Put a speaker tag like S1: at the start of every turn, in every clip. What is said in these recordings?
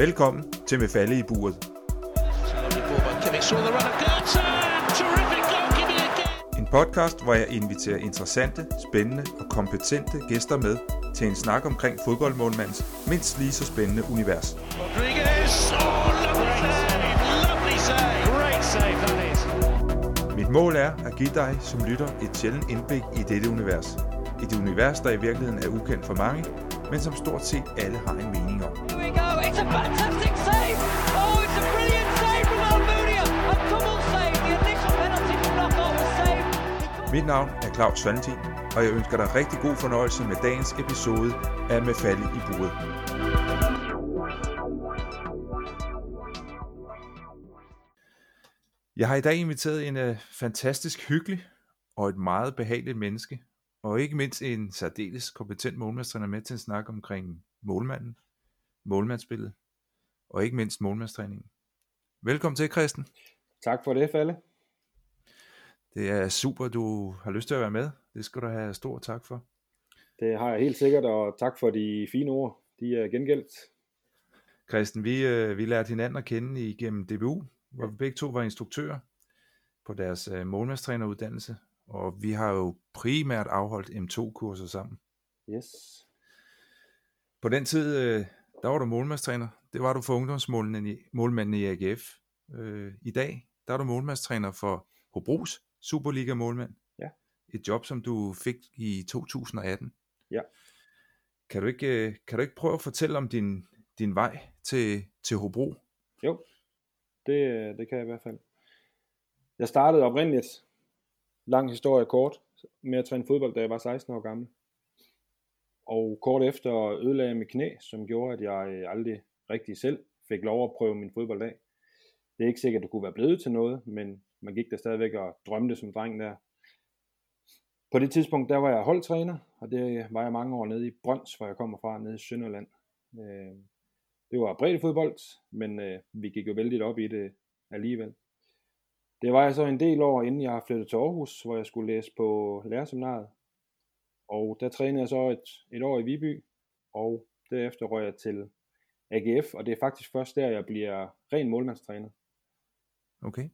S1: Velkommen til Med Falde i buret. En podcast, hvor jeg inviterer interessante, spændende og kompetente gæster med til en snak omkring fodboldmålmandens mindst lige så spændende univers.
S2: Rodriguez, oh.
S1: Mit mål er at give dig som lytter et sjældent indblik i dette univers. Et univers, der i virkeligheden er ukendt for mange, men som stort set alle har en mening om.
S3: Here we go. It's a fantastic save. Oh, it's a brilliant save from Almunia. A double save. The initial penalty from Knockout was saved.
S1: Mit navn er Claus Valentin, og jeg ønsker dig rigtig god fornøjelse med dagens episode af Med Falde i buret. Jeg har i dag inviteret en uh, fantastisk hyggelig og et meget behageligt menneske, og ikke mindst en særdeles kompetent målmandstræner med til en snak omkring målmanden, målmandsspillet, og ikke mindst målmandstræningen. Velkommen til, Christen.
S4: Tak for det, Falle.
S1: Det er super, du har lyst til at være med. Det skal du have stor tak for.
S4: Det har jeg helt sikkert, og tak for de fine ord. De er gengældt.
S1: Christen, vi, øh, vi lærte hinanden at kende igennem DBU, hvor vi begge to var instruktører på deres øh, målmandstræneruddannelse, og vi har jo primært afholdt M2-kurser sammen.
S4: Yes.
S1: På den tid, øh, der var du målmandstræner. Det var du for ungdomsmålmanden i, målmanden i AGF. Øh, I dag, der er du målmandstræner for Hobros Superliga-målmand.
S4: Ja.
S1: Et job, som du fik i 2018.
S4: Ja.
S1: Kan du ikke, øh, kan du ikke prøve at fortælle om din, din vej til, til Hobro?
S4: Jo, det, det kan jeg i hvert fald. Jeg startede oprindeligt, lang historie kort, med at træne fodbold, da jeg var 16 år gammel. Og kort efter ødelagde jeg mit knæ, som gjorde, at jeg øh, aldrig rigtig selv fik lov at prøve min fodbold af. Det er ikke sikkert, at det kunne være blevet til noget, men man gik der stadigvæk og drømte som dreng der. På det tidspunkt, der var jeg holdtræner, og det var jeg mange år nede i Brøns, hvor jeg kommer fra, nede i Sønderland. Øh, Det var bredt fodbold, men øh, vi gik jo vældig op i det alligevel. Det var jeg så en del år, inden jeg flyttede til Aarhus, hvor jeg skulle læse på lærerseminariet. Og der trænede jeg så et, et år i Viby, og derefter røg jeg til AGF, og det er faktisk først der, jeg bliver ren målmandstræner.
S1: Okay.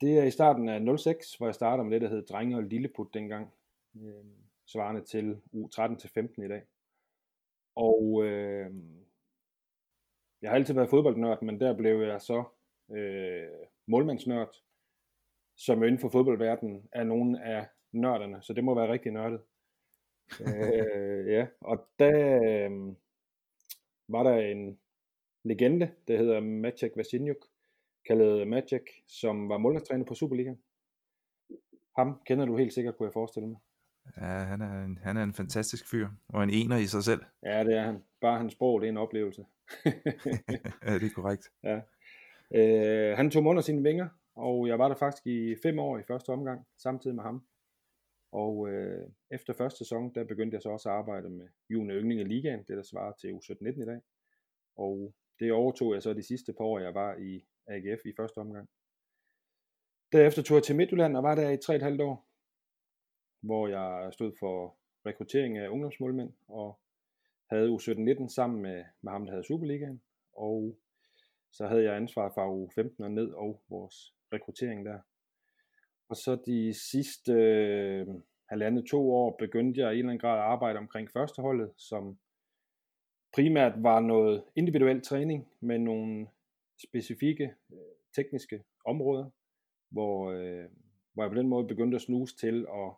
S4: Det er i starten af 06, hvor jeg starter med det, der hed Drenge og Lilleput dengang. Øh, svarende til u 13-15 i dag. Og øh, jeg har altid været fodboldnørd, men der blev jeg så øh, målmandsnørd, som inden for fodboldverdenen er nogle af nørderne, så det må være rigtig nørdet. øh, ja, og der øh, var der en legende, der hedder Maciek Vasinjuk, kaldet Magic, som var målmandstræner på Superligaen. Ham kender du helt sikkert, kunne jeg forestille mig.
S1: Ja, han er, en, han er en fantastisk fyr, og en ener i sig selv.
S4: Ja, det er han. Bare hans sprog, det er en oplevelse.
S1: ja, det er korrekt.
S4: ja. øh, han tog under sine vinger, og jeg var der faktisk i fem år i første omgang, samtidig med ham. Og øh, efter første sæson, der begyndte jeg så også at arbejde med Juni yngling i ligaen, det der svarer til U17-19 i dag. Og det overtog jeg så de sidste par år, jeg var i AGF i første omgang. Derefter tog jeg til Midtjylland og var der i 3,5 år, hvor jeg stod for rekruttering af ungdomsmålmænd og havde U17-19 sammen med, med ham, der havde Superligaen. Og så havde jeg ansvar for U15 og ned og vores rekruttering der. Og så de sidste øh, halvandet to år begyndte jeg i en eller anden grad at arbejde omkring førsteholdet, som primært var noget individuel træning med nogle specifikke øh, tekniske områder, hvor, øh, hvor jeg på den måde begyndte at snuse til at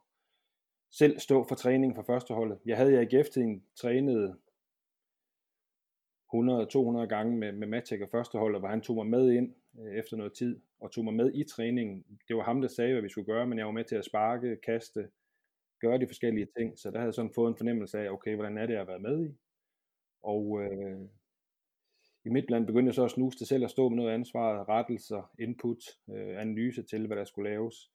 S4: selv stå for træning for førsteholdet. Jeg havde i AGF-tiden trænet 100-200 gange med, med Matek og førsteholdet, hvor han tog mig med ind øh, efter noget tid, og tog mig med i træningen. Det var ham, der sagde, hvad vi skulle gøre, men jeg var med til at sparke, kaste, gøre de forskellige ting, så der havde jeg sådan fået en fornemmelse af, okay, hvordan er det, jeg har været med i? Og øh, i Midtland begyndte jeg så at snuse til selv at stå med noget ansvar, rettelser, input, øh, analyse til, hvad der skulle laves.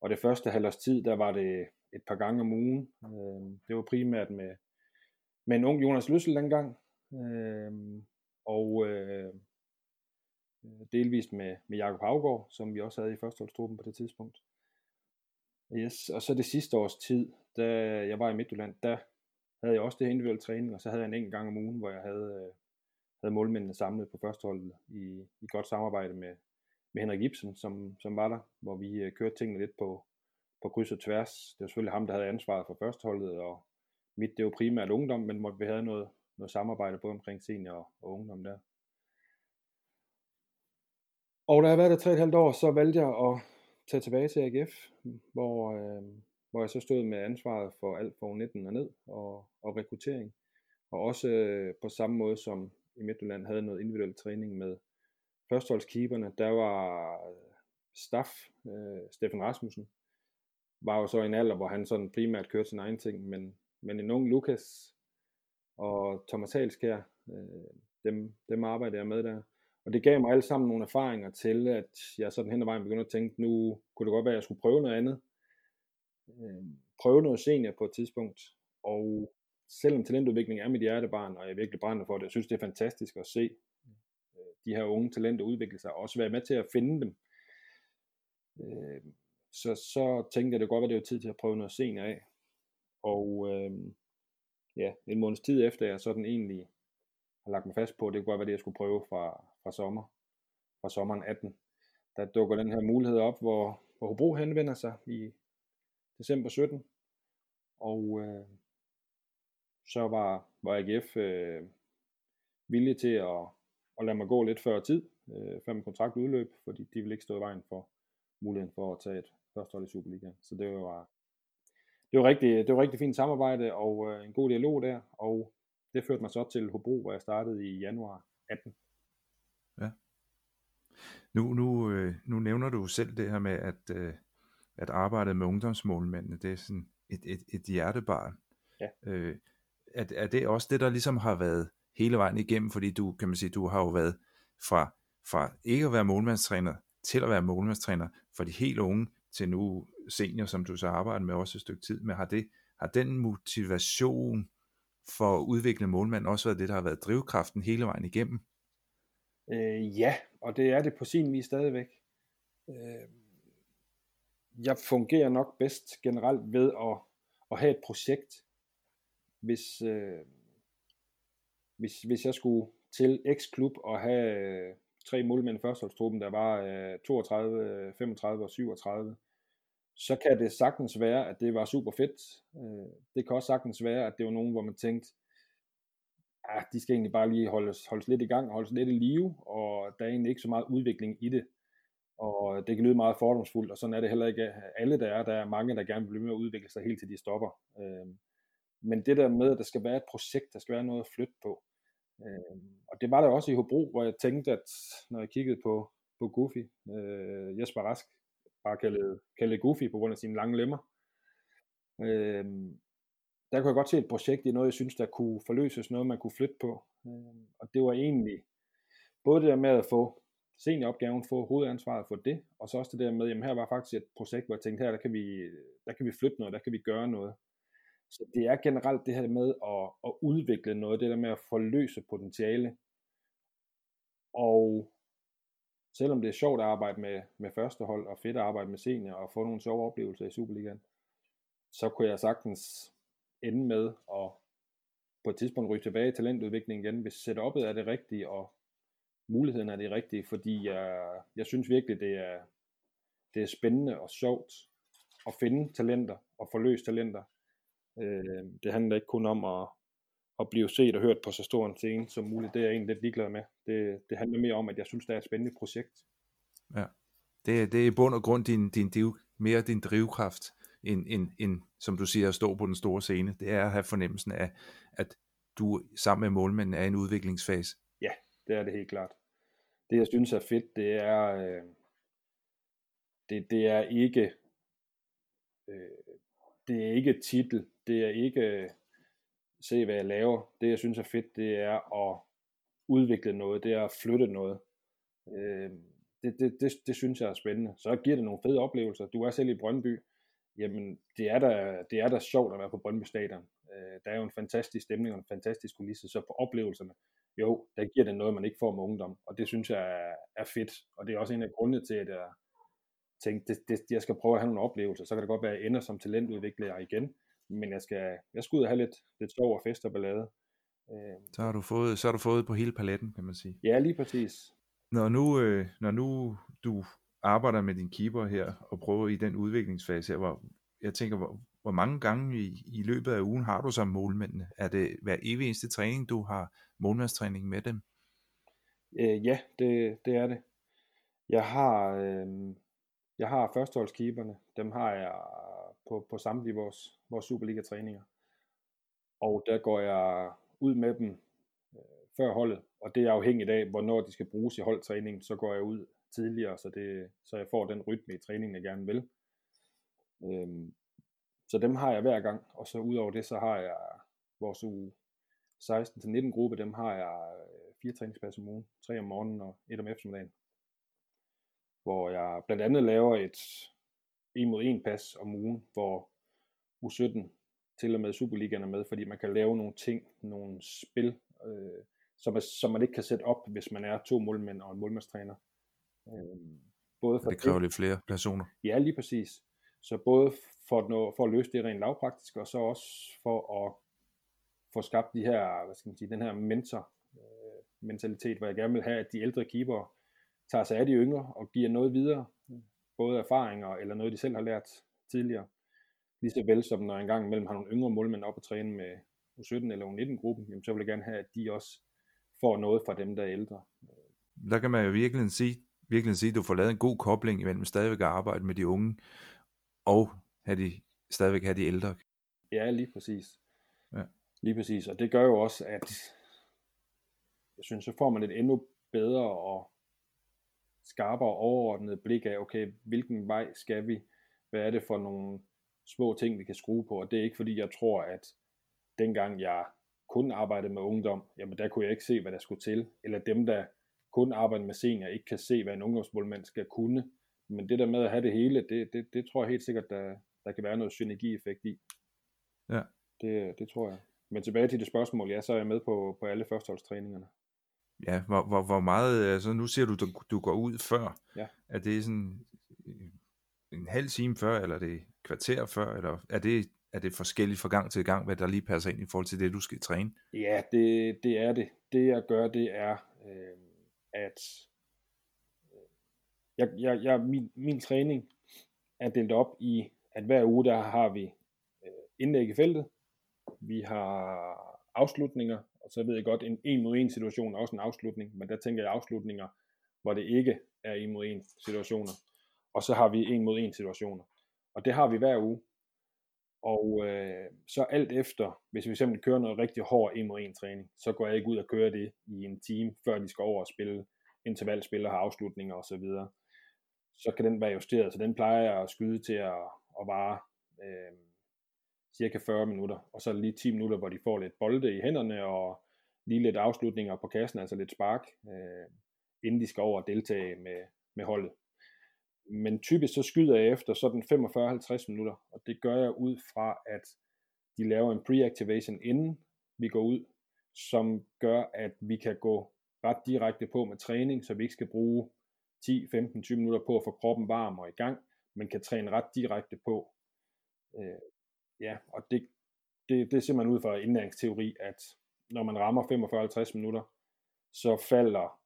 S4: Og det første halvårs tid, der var det et par gange om ugen. Øh, det var primært med, med en ung Jonas Lyssel dengang, øh, og delvist med, med Jakob Havgård, som vi også havde i førsteholdstruppen på det tidspunkt. Yes, og så det sidste års tid, da jeg var i Midtjylland, der havde jeg også det her individuelle træning, og så havde jeg en enkelt gang om ugen, hvor jeg havde, øh, havde målmændene samlet på førsteholdet i, i godt samarbejde med, med Henrik Ibsen, som, som var der, hvor vi øh, kørte tingene lidt på, på kryds og tværs. Det var selvfølgelig ham, der havde ansvaret for førsteholdet, og mit det var primært ungdom, men vi havde noget, noget samarbejde både omkring senior og ungdom der. Og da jeg har været der 3,5 år, så valgte jeg at tage tilbage til AGF, hvor, øh, hvor jeg så stod med ansvaret for alt fra 19 og ned og, og rekruttering. Og også øh, på samme måde som i Midtjylland havde noget individuel træning med førsteholdskeeperne. Der var øh, Staff, øh, Steffen Rasmussen, var jo så i en alder, hvor han sådan primært kørte sin egen ting, men, men en ung Lukas og Thomas Halskær, øh, dem, dem arbejdede jeg med der. Og det gav mig alle sammen nogle erfaringer til, at jeg sådan hen ad vejen begyndte at tænke, nu kunne det godt være, at jeg skulle prøve noget andet. Øh, prøve noget senior på et tidspunkt. Og selvom talentudvikling er mit hjertebarn, og jeg virkelig brænder for det, jeg synes, det er fantastisk at se øh, de her unge talenter udvikle sig, og også være med til at finde dem. Øh, så, så tænkte jeg, det godt var, det var tid til at prøve noget senior af. Og øh, ja, en måneds tid efter, jeg sådan egentlig har lagt mig fast på, det kunne godt være det, jeg skulle prøve fra, fra sommer, fra sommeren 18. Der dukker den her mulighed op, hvor, hvor Hobro henvender sig i december 17. Og øh, så var, var AGF øh, villig til at, at lade mig gå lidt før tid, øh, før min kontrakt udløb, fordi de ville ikke stå i vejen for muligheden for at tage et førstehold i Superligaen. Så det var, det var rigtig, det var rigtig fint samarbejde og øh, en god dialog der, og det førte mig så til Hobro, hvor jeg startede i januar 18.
S1: Ja. Nu, nu, øh, nu nævner du selv det her med, at, øh, at arbejde med ungdomsmålmændene, det er sådan et, et, et hjertebarn.
S4: Ja.
S1: Øh, er, er det også det, der ligesom har været hele vejen igennem, fordi du, kan man sige, du har jo været fra, fra ikke at være målmandstræner til at være målmandstræner for de helt unge til nu senior, som du så arbejder med også et stykke tid med. Har, det, har den motivation for at udvikle målmand også været det, der har været drivkraften hele vejen igennem?
S4: Øh, ja, og det er det på sin vis stadigvæk. Øh, jeg fungerer nok bedst generelt ved at, at have et projekt. Hvis, øh, hvis, hvis jeg skulle til X-klub og have øh, tre målmænd i førsteholdstruppen, der var øh, 32, 35 og 37, så kan det sagtens være, at det var super fedt. Øh, det kan også sagtens være, at det var nogen, hvor man tænkte, ah, de skal egentlig bare lige holdes, holdes lidt i gang holdes lidt i live, og der er egentlig ikke så meget udvikling i det. Og det kan lyde meget fordomsfuldt, og sådan er det heller ikke alle, der er. Der er mange, der gerne vil blive med at udvikle sig helt til de stopper. Øh, men det der med, at der skal være et projekt, der skal være noget at flytte på. Øh, og det var der også i Hobro, hvor jeg tænkte, at når jeg kiggede på, på Goofy, Jesper Rask, bare kaldet, kaldet Goofy på grund af sine lange lemmer, øh, der kunne jeg godt se et projekt i noget, jeg synes, der kunne forløses, noget man kunne flytte på. Øh, og det var egentlig både det der med at få senioropgaven, få hovedansvaret for det, og så også det der med, jamen her var faktisk et projekt, hvor jeg tænkte, her der kan vi, der kan vi flytte noget, der kan vi gøre noget. Så det er generelt det her med at, at udvikle noget, det der med at forløse potentiale. Og selvom det er sjovt at arbejde med, med førstehold, og fedt at arbejde med senior, og få nogle sjove oplevelser i Superligaen, så kunne jeg sagtens ende med at på et tidspunkt ryge tilbage i talentudviklingen igen, hvis setup'et er det rigtige, og muligheden er det rigtige, fordi jeg, jeg synes virkelig, det er, det er spændende og sjovt at finde talenter og forløse talenter. Øh, det handler ikke kun om at, at blive set og hørt på så stor en scene som muligt. Det er jeg egentlig lidt ligeglad med. Det, det handler mere om, at jeg synes, det er et spændende projekt.
S1: Ja. Det, det er i bund og grund din, din, din, mere din drivkraft, end, end, end, som du siger, at stå på den store scene. Det er at have fornemmelsen af, at du sammen med målmanden er i en udviklingsfase.
S4: Ja, det er det helt klart. Det jeg synes er fedt, det er, øh, det, det er ikke, øh, det er ikke titel, det er ikke se hvad jeg laver. Det jeg synes er fedt, det er at udvikle noget, det er at flytte noget. Øh, det, det, det, det synes jeg er spændende. Så giver det nogle fede oplevelser. Du er selv i Brøndby. Jamen, det er da, det er da sjovt at være på Brøndby Stadion. Øh, der er jo en fantastisk stemning og en fantastisk kulisse, så på oplevelserne, jo, der giver det noget, man ikke får med ungdom, og det synes jeg er, er fedt, og det er også en af grundene til, at jeg tænkte, det, det, jeg skal prøve at have nogle oplevelser, så kan det godt være, at jeg ender som talentudvikler igen, men jeg skal, jeg skal ud og have lidt, lidt sjov og fest og ballade, Øh,
S1: Så har du fået, så har du fået på hele paletten, kan man sige.
S4: ja, lige præcis.
S1: Når nu, øh, når nu du arbejder med din keeper her, og prøver i den udviklingsfase her, hvor jeg tænker, hvor, hvor mange gange i, i løbet af ugen har du så målmændene? Er det hver evig eneste træning, du har målmandstræning med dem?
S4: Øh, ja, det, det er det. Jeg har, øh, jeg har førsteholdskeeperne. Dem har jeg på, på samtlige vores, vores Superliga-træninger. Og der går jeg ud med dem øh, før holdet, og det er afhængigt af, hvornår de skal bruges i holdtræningen, så går jeg ud tidligere, så, det, så jeg får den rytme i træningen, jeg gerne vil. Øhm, så dem har jeg hver gang, og så udover det, så har jeg vores uge 16-19 gruppe, dem har jeg øh, fire træningspas om ugen, tre om morgenen og et om eftermiddagen. Hvor jeg blandt andet laver et en mod en pas om ugen, hvor U17 til og med Superligaen er med, fordi man kan lave nogle ting, nogle spil, øh, som, er, som man ikke kan sætte op, hvis man er to målmænd og en målmandstræner. Øh, både for
S1: Det kræver lidt flere personer.
S4: Ja, lige præcis. Så både for at, nå, for at løse det rent lavpraktisk, og så også for at få skabt de her, hvad skal man sige, den her mentor øh, mentalitet, hvor jeg gerne vil have, at de ældre keeper tager sig af de yngre og giver noget videre, både erfaringer eller noget, de selv har lært tidligere. Lige så vel som når jeg engang imellem har nogle yngre målmænd op at træne med U17 eller U19-gruppen, jamen, så vil jeg gerne have, at de også får noget fra dem, der er ældre.
S1: Der kan man jo virkelig sige, virkelig sige, at du får lavet en god kobling imellem stadigvæk at arbejde med de unge, og have de, stadigvæk have de ældre.
S4: Ja, lige præcis.
S1: Ja.
S4: Lige præcis, og det gør jo også, at jeg synes, så får man et endnu bedre og skarpere overordnet blik af, okay, hvilken vej skal vi? Hvad er det for nogle små ting, vi kan skrue på? Og det er ikke fordi, jeg tror, at dengang jeg kun arbejdede med ungdom, jamen der kunne jeg ikke se, hvad der skulle til. Eller dem, der kun arbejder med senior, ikke kan se, hvad en ungdomsmålmand skal kunne. Men det der med at have det hele, det, det, det tror jeg helt sikkert, der, der kan være noget synergieffekt i.
S1: Ja.
S4: Det, det tror jeg. Men tilbage til det spørgsmål, ja, så er jeg med på, på alle førsteholdstræningerne.
S1: Ja, hvor, hvor, hvor meget, altså nu siger du, du, du går ud før.
S4: Ja.
S1: Er det sådan øh, en halv time før, eller er det et kvarter før, eller er det, er det forskelligt fra gang til gang, hvad der lige passer ind i forhold til det, du skal træne?
S4: Ja, det, det er det. Det jeg gør, det er, øh, at jeg, jeg, jeg, min, min træning er delt op i, at hver uge der har vi øh, indlæg i feltet, vi har afslutninger, så ved jeg godt, en en mod en situation er også en afslutning, men der tænker jeg afslutninger, hvor det ikke er en mod en situationer. Og så har vi en mod en situationer. Og det har vi hver uge. Og øh, så alt efter, hvis vi simpelthen kører noget rigtig hård en mod en træning, så går jeg ikke ud og kører det i en time, før de skal over og spille intervalspil og have afslutninger osv. Så, så kan den være justeret, så den plejer jeg at skyde til at, at vare øh, cirka 40 minutter, og så lige 10 minutter, hvor de får lidt bolde i hænderne, og lige lidt afslutninger på kassen, altså lidt spark, øh, inden de skal over og deltage med, med holdet. Men typisk så skyder jeg efter sådan 45-50 minutter, og det gør jeg ud fra, at de laver en pre-activation inden vi går ud, som gør, at vi kan gå ret direkte på med træning, så vi ikke skal bruge 10, 15, 20 minutter på at få kroppen varm og i gang, men kan træne ret direkte på. Øh, ja, og det, det, det ser man ud fra indlæringsteori, at når man rammer 45-50 minutter, så falder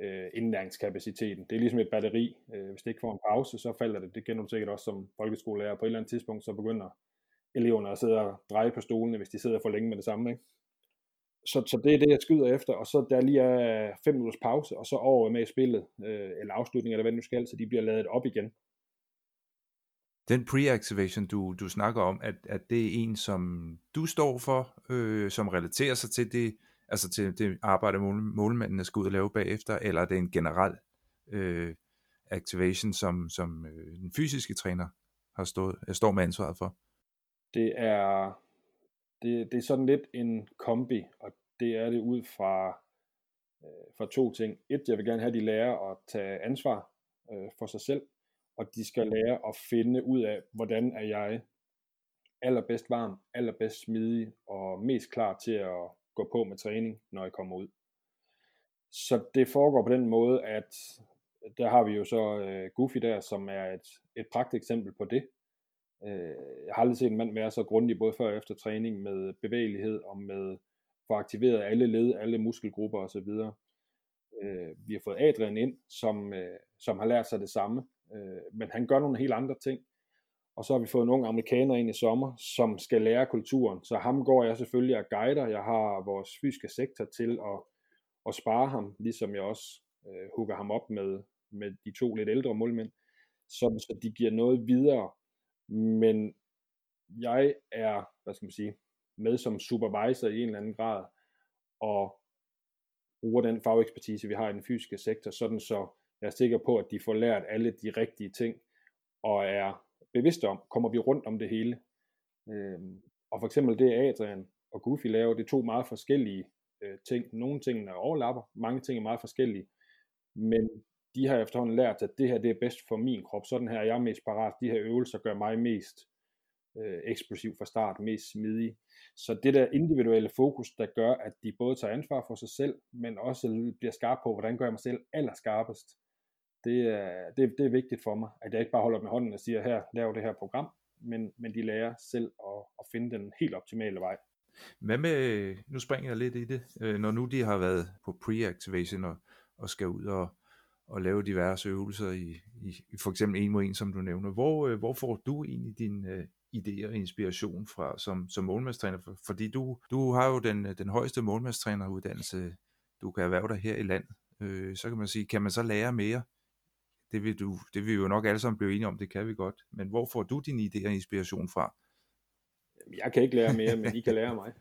S4: øh, indlæringskapaciteten. Det er ligesom et batteri. Øh, hvis det ikke får en pause, så falder det. Det kender du sikkert også som folkeskolelærer. På et eller andet tidspunkt, så begynder eleverne at sidde og dreje på stolene, hvis de sidder for længe med det samme. Ikke? Så, så det er det, jeg skyder efter, og så der lige er 5 minutters pause, og så over med i spillet, øh, eller afslutning, eller hvad du skal, så de bliver lavet op igen.
S1: Den pre-activation, du, du snakker om, at, at det er en, som du står for, øh, som relaterer sig til det, altså til det arbejde, mål, målmændene skal ud og lave bagefter, eller er det en generel øh, activation, som, som øh, den fysiske træner har stået, øh, står med ansvaret for?
S4: Det er, det, det er sådan lidt en kombi, og det er det ud fra, øh, fra to ting. Et, jeg vil gerne have, at de lærer at tage ansvar øh, for sig selv, og de skal lære at finde ud af, hvordan er jeg allerbedst varm, allerbedst smidig og mest klar til at gå på med træning, når jeg kommer ud. Så det foregår på den måde, at der har vi jo så øh, Goofy der, som er et, et pragt eksempel på det. Øh, jeg har aldrig set en mand være så grundig både før og efter træning med bevægelighed og med få aktiveret alle led, alle muskelgrupper osv. Øh, vi har fået Adrian ind, som, øh, som har lært sig det samme, øh, men han gør nogle helt andre ting. Og så har vi fået nogle amerikanere ind i sommer, som skal lære kulturen. Så ham går jeg selvfølgelig og guider. Jeg har vores fysiske sektor til at, at spare ham, ligesom jeg også øh, hugger ham op med, med de to lidt ældre målmænd, sådan så de giver noget videre. Men jeg er, hvad skal man sige, med som supervisor i en eller anden grad, og bruger den fagekspertise, vi har i den fysiske sektor, sådan så jeg er sikker på, at de får lært alle de rigtige ting, og er bevidste om, kommer vi rundt om det hele. Øh, og for eksempel det Adrian og Goofy laver, det er to meget forskellige øh, ting. Nogle ting er overlapper, mange ting er meget forskellige, men de har efterhånden lært, at det her det er bedst for min krop. Sådan her er jeg mest parat. De her øvelser gør mig mest øh, eksplosiv fra start, mest smidig. Så det der individuelle fokus, der gør, at de både tager ansvar for sig selv, men også bliver skarp på, hvordan gør jeg mig selv allerskarpest. Det er, det, det er vigtigt for mig, at jeg ikke bare holder med hånden og siger, her, lav det her program, men, men de lærer selv at, at finde den helt optimale vej.
S1: Hvad med, nu springer jeg lidt i det, øh, når nu de har været på pre-activation og, og skal ud og, og lave diverse øvelser i, i, i for eksempel en mod en, som du nævner. Hvor, øh, hvor får du egentlig din uh, idéer og inspiration fra som, som målmandstræner? Fordi du, du har jo den, den højeste målmandstræneruddannelse, du kan erhverve dig her i landet. Øh, så kan man sige, kan man så lære mere? Det vil, du, det vil vi jo nok alle sammen blive enige om, det kan vi godt. Men hvor får du din idéer og inspiration fra?
S4: Jeg kan ikke lære mere, men I kan lære mig.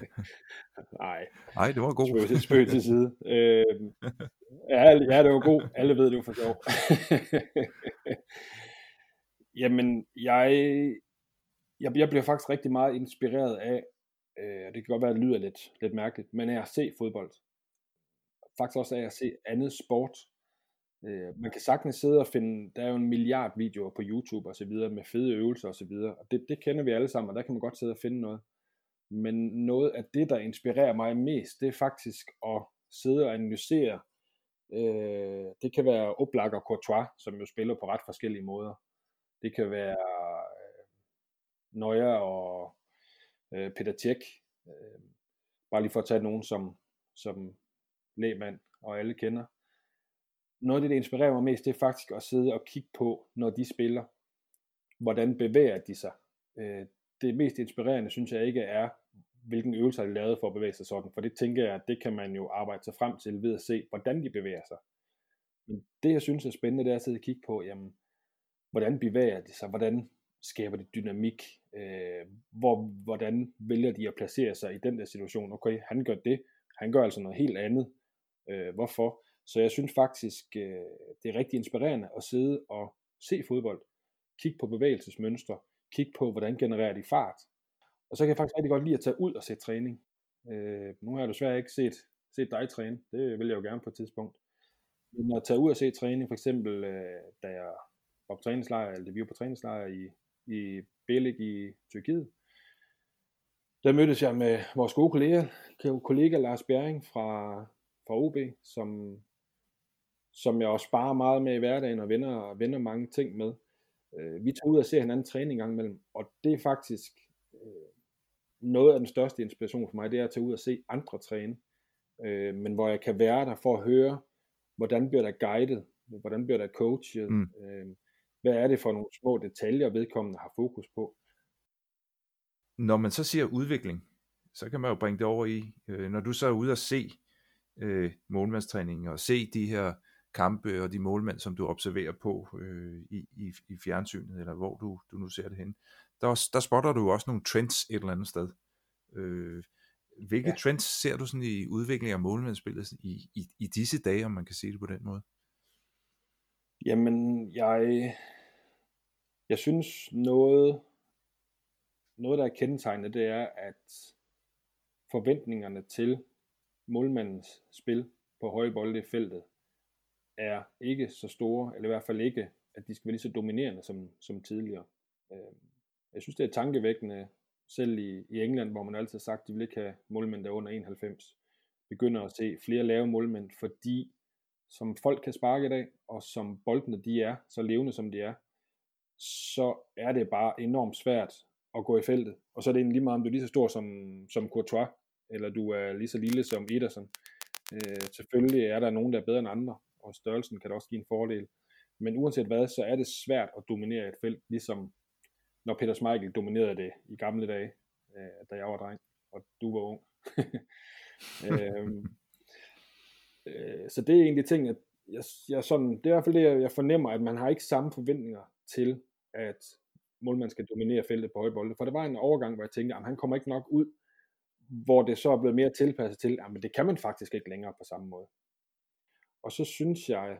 S4: Nej.
S1: Nej, det var god.
S4: Spøg til, spøg til side. Øh, ja, ja, det var god. Alle ved, det var for sjov. Jamen, jeg, jeg, jeg bliver faktisk rigtig meget inspireret af, øh, det kan godt være, at det lyder lidt, lidt mærkeligt, men af at se fodbold. Faktisk også af at se andet sport. Øh, man kan sagtens sidde og finde, der er jo en milliard videoer på YouTube og så videre, med fede øvelser og så videre, og det, det kender vi alle sammen, og der kan man godt sidde og finde noget. Men noget af det, der inspirerer mig mest, det er faktisk at sidde og analysere. Øh, det kan være Oblak og Courtois, som jo spiller på ret forskellige måder. Det kan være øh, Nøjer og øh, Peter Tjek. Øh, bare lige for at tage nogen, som, som lægmand og alle kender. Noget af det, der inspirerer mig mest, det er faktisk at sidde og kigge på, når de spiller, hvordan bevæger de sig. Øh, det mest inspirerende, synes jeg ikke er, hvilken øvelse de lavet for at bevæge sig sådan, for det tænker jeg, at det kan man jo arbejde sig frem til ved at se, hvordan de bevæger sig. Men det, jeg synes er spændende, det er at sidde og kigge på, jamen, hvordan bevæger de sig, hvordan skaber de dynamik, øh, hvor, hvordan vælger de at placere sig i den der situation. Okay, han gør det, han gør altså noget helt andet. Øh, hvorfor? Så jeg synes faktisk, øh, det er rigtig inspirerende at sidde og se fodbold, kigge på bevægelsesmønstre, kigge på, hvordan genererer de fart. Og så kan jeg faktisk rigtig godt lide at tage ud og se træning. Øh, nu har jeg desværre ikke set, set dig træne, det vil jeg jo gerne på et tidspunkt. Men at tage ud og se træning, for eksempel øh, da jeg var på træningslejr, eller vi var på træningslejr i, i Belik i Tyrkiet, der mødtes jeg med vores gode kollega, kollega Lars Bjerring fra, fra OB, som, som jeg også sparer meget med i hverdagen og vender, vender mange ting med. Øh, vi tager ud og ser hinanden træne en gang imellem, og det er faktisk øh, noget af den største inspiration for mig, det er at tage ud og se andre træne, øh, men hvor jeg kan være der for at høre, hvordan bliver der guidet, hvordan bliver der coachet, mm. øh, hvad er det for nogle små detaljer, vedkommende har fokus på.
S1: Når man så siger udvikling, så kan man jo bringe det over i, øh, når du så er ude og se øh, målmandstræningen, og se de her kampe og de målmænd, som du observerer på øh, i, i, i fjernsynet, eller hvor du, du nu ser det hen, der, der spotter du også nogle trends et eller andet sted. Øh, hvilke ja. trends ser du sådan i udviklingen af målmandsspillet i, i, i disse dage, om man kan sige det på den måde?
S4: Jamen, jeg, jeg synes noget, noget, der er kendetegnet, det er, at forventningerne til målmandens spil på høje bolde i feltet er ikke så store, eller i hvert fald ikke, at de skal være lige så dominerende som, som tidligere. Øh, jeg synes, det er tankevækkende, selv i, i England, hvor man altid har sagt, at de vil ikke have målmænd, der under 91, begynder at se flere lave målmænd, fordi som folk kan sparke i dag, og som boldene de er, så levende som de er, så er det bare enormt svært at gå i feltet. Og så er det egentlig lige meget, om du er lige så stor som, som Courtois, eller du er lige så lille som Ederson. Øh, selvfølgelig er der nogen, der er bedre end andre, og størrelsen kan da også give en fordel. Men uanset hvad, så er det svært at dominere et felt, ligesom når Peter Schmeichel dominerede det i gamle dage, øh, da jeg var dreng, og du var ung. øhm, øh, så det er egentlig ting, at jeg, jeg sådan, det er i hvert fald det, jeg, fornemmer, at man har ikke samme forventninger til, at målmanden skal dominere feltet på højbolde. For der var en overgang, hvor jeg tænkte, at han kommer ikke nok ud, hvor det så er blevet mere tilpasset til, at det kan man faktisk ikke længere på samme måde. Og så synes jeg,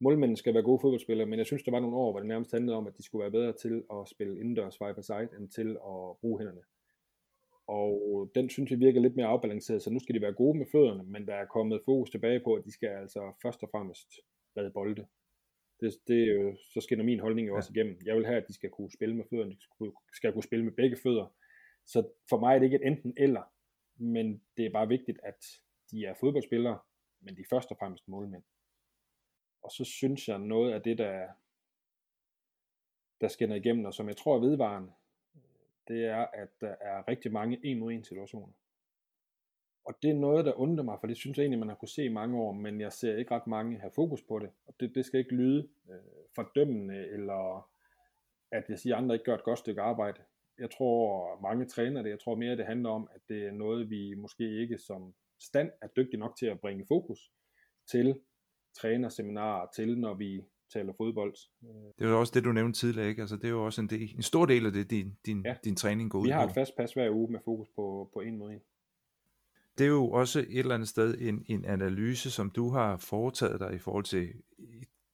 S4: målmændene skal være gode fodboldspillere, men jeg synes, der var nogle år, hvor det nærmest handlede om, at de skulle være bedre til at spille indendørs five side, end til at bruge hænderne. Og den synes jeg virker lidt mere afbalanceret, så nu skal de være gode med fødderne, men der er kommet fokus tilbage på, at de skal altså først og fremmest redde bolde. Det, det er jo, så skinner min holdning jo ja. også igennem. Jeg vil have, at de skal kunne spille med fødderne, de skal, skal kunne spille med begge fødder. Så for mig er det ikke et enten eller, men det er bare vigtigt, at de er fodboldspillere, men de er først og fremmest målmænd. Og så synes jeg noget af det, der, der skinner igennem, og som jeg tror er vedvarende, det er, at der er rigtig mange en mod en situationer. Og det er noget, der undrer mig, for det synes jeg egentlig, man har kunne se i mange år, men jeg ser ikke ret mange have fokus på det. Og det, det skal ikke lyde øh, fordømmende, eller at jeg siger, at andre ikke gør et godt stykke arbejde. Jeg tror, mange træner det. Jeg tror mere, det handler om, at det er noget, vi måske ikke som stand er dygtige nok til at bringe fokus til trænerseminarer, til når vi taler fodbold.
S1: Det er jo også det, du nævnte tidligere, ikke? Altså, det er jo også en, del, en stor del af det, din, din, ja. din træning går ud
S4: Vi har et fast pas hver uge med fokus på, på en mod en.
S1: Det er jo også et eller andet sted en, en analyse, som du har foretaget dig i forhold til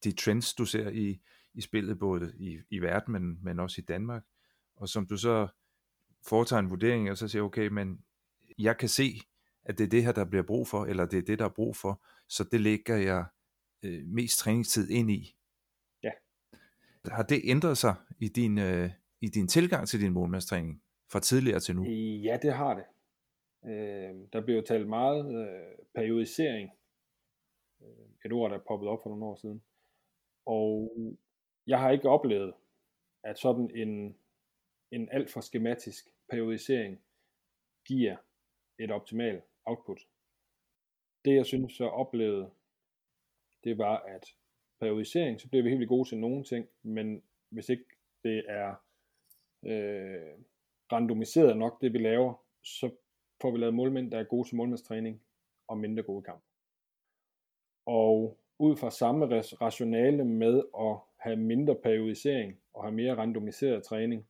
S1: de trends, du ser i, i spillet, både i, i verden, men, men også i Danmark, og som du så foretager en vurdering, og så siger, okay, men jeg kan se, at det er det her, der bliver brug for, eller det er det, der er brug for, så det lægger jeg øh, mest træningstid ind i.
S4: Ja.
S1: Har det ændret sig i din, øh, i din tilgang til din målmandstræning fra tidligere til nu?
S4: Ja, det har det. Øh, der blev jo talt meget øh, periodisering. Øh, et ord, der er poppet op for nogle år siden. Og jeg har ikke oplevet, at sådan en, en alt for skematisk periodisering giver et optimalt output. Det jeg synes så oplevede, det var at periodisering, så bliver vi helt gode til nogle ting, men hvis ikke det er øh, randomiseret nok, det vi laver, så får vi lavet målmænd, der er gode til målmandstræning og mindre gode kamp. Og ud fra samme rationale med at have mindre periodisering og have mere randomiseret træning,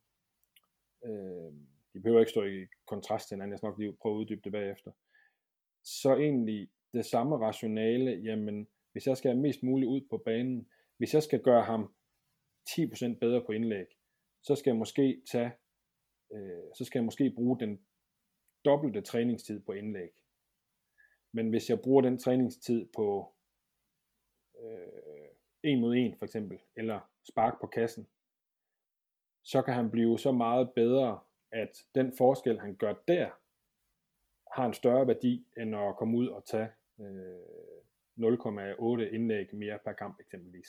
S4: øh, de behøver ikke stå i kontrast til hinanden, jeg skal nok lige prøve at uddybe det bagefter, så egentlig det samme rationale, jamen hvis jeg skal have mest muligt ud på banen, hvis jeg skal gøre ham 10% bedre på indlæg, så skal jeg måske tage, øh, så skal jeg måske bruge den dobbelte træningstid på indlæg. Men hvis jeg bruger den træningstid på øh, en mod en for eksempel, eller spark på kassen, så kan han blive så meget bedre, at den forskel, han gør der, har en større værdi, end at komme ud og tage øh, 0,8 indlæg mere per kamp eksempelvis.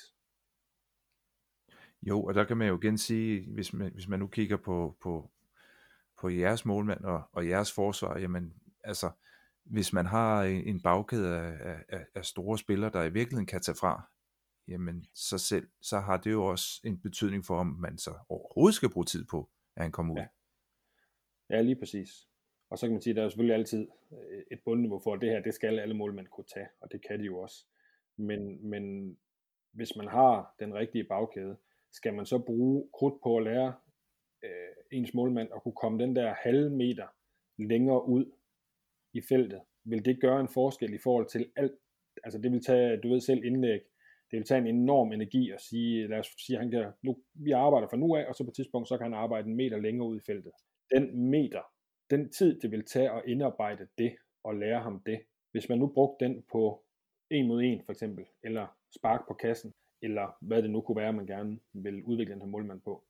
S1: Jo, og der kan man jo igen sige, hvis man, hvis man nu kigger på, på, på jeres målmand og, og jeres forsvar, jamen altså, hvis man har en, bagkæde af, af, af store spillere, der i virkeligheden kan tage fra, jamen så selv, så har det jo også en betydning for, om man så overhovedet skal bruge tid på, at han kommer ud.
S4: Ja, ja lige præcis. Og så kan man sige, at der er selvfølgelig altid øh, et bundniveau for, at det her, det skal alle målmænd kunne tage, og det kan de jo også. Men, men hvis man har den rigtige bagkæde, skal man så bruge krudt på at lære øh, ens målmand at kunne komme den der halve meter længere ud i feltet? Vil det gøre en forskel i forhold til alt? Altså det vil tage, du ved selv indlæg, det vil tage en enorm energi at sige, lad os sige, han kan, nu, vi arbejder fra nu af, og så på et tidspunkt, så kan han arbejde en meter længere ud i feltet. Den meter, den tid, det vil tage at indarbejde det, og lære ham det, hvis man nu brugte den på en mod en for eksempel, eller spark på kassen, eller hvad det nu kunne være, man gerne vil udvikle den her målmand på,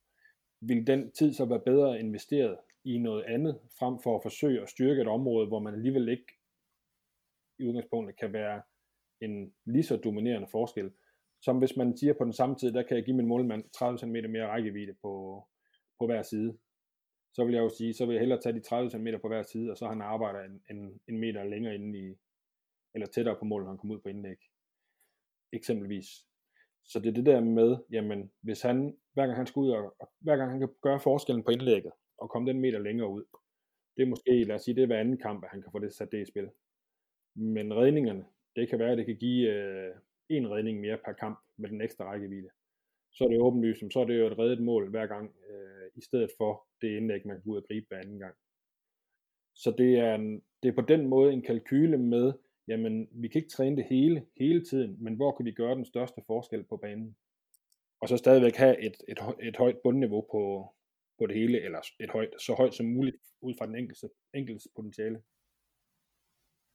S4: vil den tid så være bedre investeret i noget andet, frem for at forsøge at styrke et område, hvor man alligevel ikke i udgangspunktet kan være en lige så dominerende forskel, som hvis man siger på den samme tid, der kan jeg give min målmand 30 cm mere rækkevidde på, på hver side så vil jeg jo sige, så vil jeg hellere tage de 30 cm på hver side, og så han arbejder en, en, en meter længere inde i, eller tættere på målet, når han kommer ud på indlæg. Eksempelvis. Så det er det der med, jamen, hvis han, hver gang han skal ud, og, og hver gang han kan gøre forskellen på indlægget, og komme den meter længere ud, det er måske, lad os sige, det er hver anden kamp, at han kan få det sat det i spil. Men redningerne, det kan være, at det kan give øh, en redning mere per kamp med den ekstra rækkevidde. Så er det åbenlyst, så er det jo et reddet mål hver gang, øh, i stedet for det indlæg, man kan gå ud og gribe hver anden gang. Så det er, en, det er på den måde en kalkyle med, jamen vi kan ikke træne det hele, hele tiden, men hvor kan vi gøre den største forskel på banen? Og så stadigvæk have et, et, et højt bundniveau på, på det hele, eller et højt, så højt som muligt ud fra den enkelte, enkelte potentiale.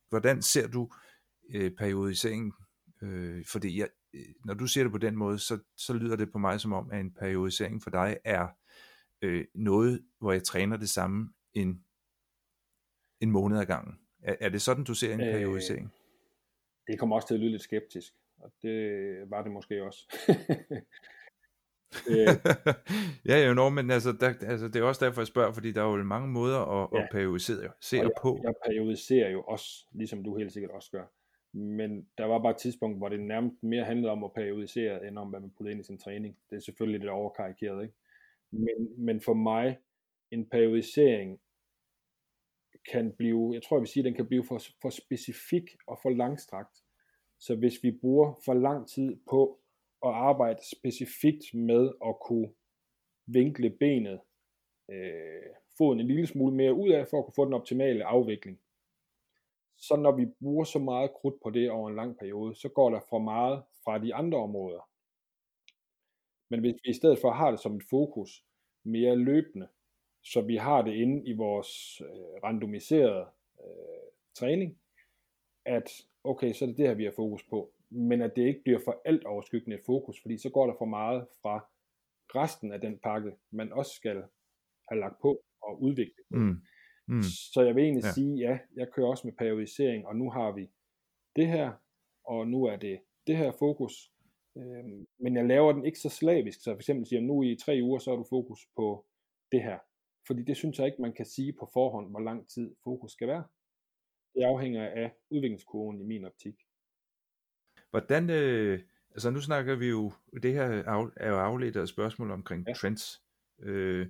S1: Hvordan ser du øh, periodiseringen? Øh, fordi jeg, øh, når du ser det på den måde, så, så lyder det på mig som om, at en periodisering for dig er øh, noget, hvor jeg træner det samme en, en måned ad gangen. Er, er det sådan, du ser en periodisering? Øh,
S4: det kommer også til at lyde lidt skeptisk, og det var det måske også.
S1: øh. ja, jo, no, men altså, der, altså, det er også derfor, jeg spørger, fordi der er jo mange måder at, ja. at periodisere jeg, på.
S4: Jeg periodiserer jo også, ligesom du helt sikkert også gør. Men der var bare et tidspunkt, hvor det nærmest mere handlede om at periodisere, end om, hvad man puttede ind i sin træning. Det er selvfølgelig lidt overkarikeret, ikke? Men, men for mig, en periodisering kan blive, jeg tror jeg vil sige, den kan blive for, for specifik og for langstrakt. Så hvis vi bruger for lang tid på at arbejde specifikt med at kunne vinkle benet, øh, foden en lille smule mere ud af, for at kunne få den optimale afvikling. Så når vi bruger så meget krudt på det over en lang periode, så går der for meget fra de andre områder. Men hvis vi i stedet for har det som et fokus mere løbende, så vi har det inde i vores øh, randomiserede øh, træning, at okay, så er det det her, vi har fokus på, men at det ikke bliver for alt overskyggende fokus, fordi så går der for meget fra resten af den pakke, man også skal have lagt på og udvikle. Mm. Mm. Så jeg vil egentlig ja. sige, ja, jeg kører også med periodisering, og nu har vi det her, og nu er det det her fokus, øhm, men jeg laver den ikke så slavisk, så for eksempel siger, nu i tre uger, så har du fokus på det her. Fordi det synes jeg ikke, man kan sige på forhånd, hvor lang tid fokus skal være. Det afhænger af udviklingskurven i min optik.
S1: Hvordan, øh, altså nu snakker vi jo, det her er jo afledt af spørgsmål omkring ja. trends. Øh,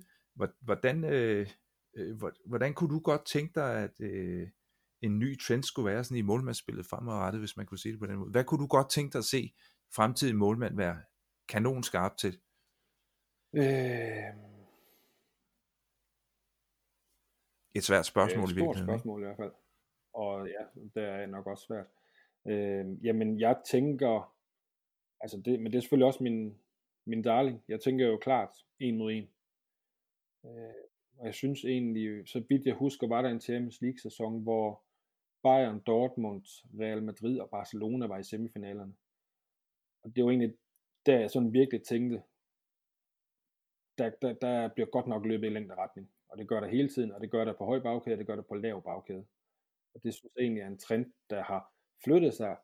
S1: hvordan, øh, øh hvordan kunne du godt tænke dig, at øh, en ny trend skulle være sådan i målmandsspillet fremadrettet, hvis man kunne sige det på den måde? Hvad kunne du godt tænke dig at se fremtidig målmand være kanon skarp til? Øh... Et svært spørgsmål
S4: et
S1: i virkeligheden.
S4: Et spørgsmål i hvert fald. Og ja, det er nok også svært. Øh, jamen, jeg tænker, altså det, men det er selvfølgelig også min, min darling. Jeg tænker jo klart en mod en. Øh, og jeg synes egentlig, så vidt jeg husker, var der en Champions League sæson, hvor Bayern, Dortmund, Real Madrid og Barcelona var i semifinalerne. Og det var egentlig der jeg sådan virkelig tænkte, der, der, der bliver godt nok løbet i længde retning. Og det gør der hele tiden, og det gør der på høj bagkæde, og det gør der på lav bagkæde. Og det synes jeg egentlig er en trend, der har flyttet sig,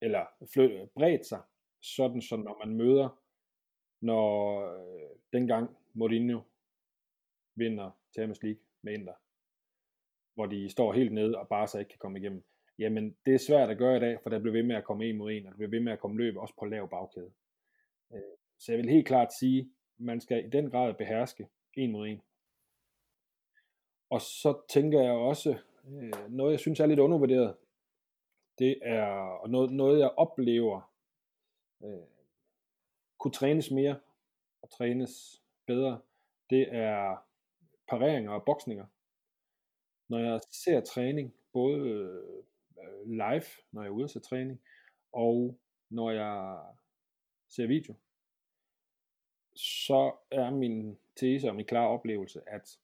S4: eller flyttet, bredt sig, sådan så når man møder, når øh, dengang Mourinho vinder Champions League med Inter, hvor de står helt nede og bare så ikke kan komme igennem. Jamen, det er svært at gøre i dag, for der bliver ved med at komme en mod en, og der bliver ved med at komme løb også på lav bagkæde. Øh, så jeg vil helt klart sige, man skal i den grad beherske en mod en. Og så tænker jeg også, øh, noget jeg synes er lidt undervurderet, det er noget, noget jeg oplever øh, kunne trænes mere og trænes bedre, det er pareringer og boksninger. Når jeg ser træning, både øh, live, når jeg er ude til træning, og når jeg ser video, så er min tese og min klare oplevelse, at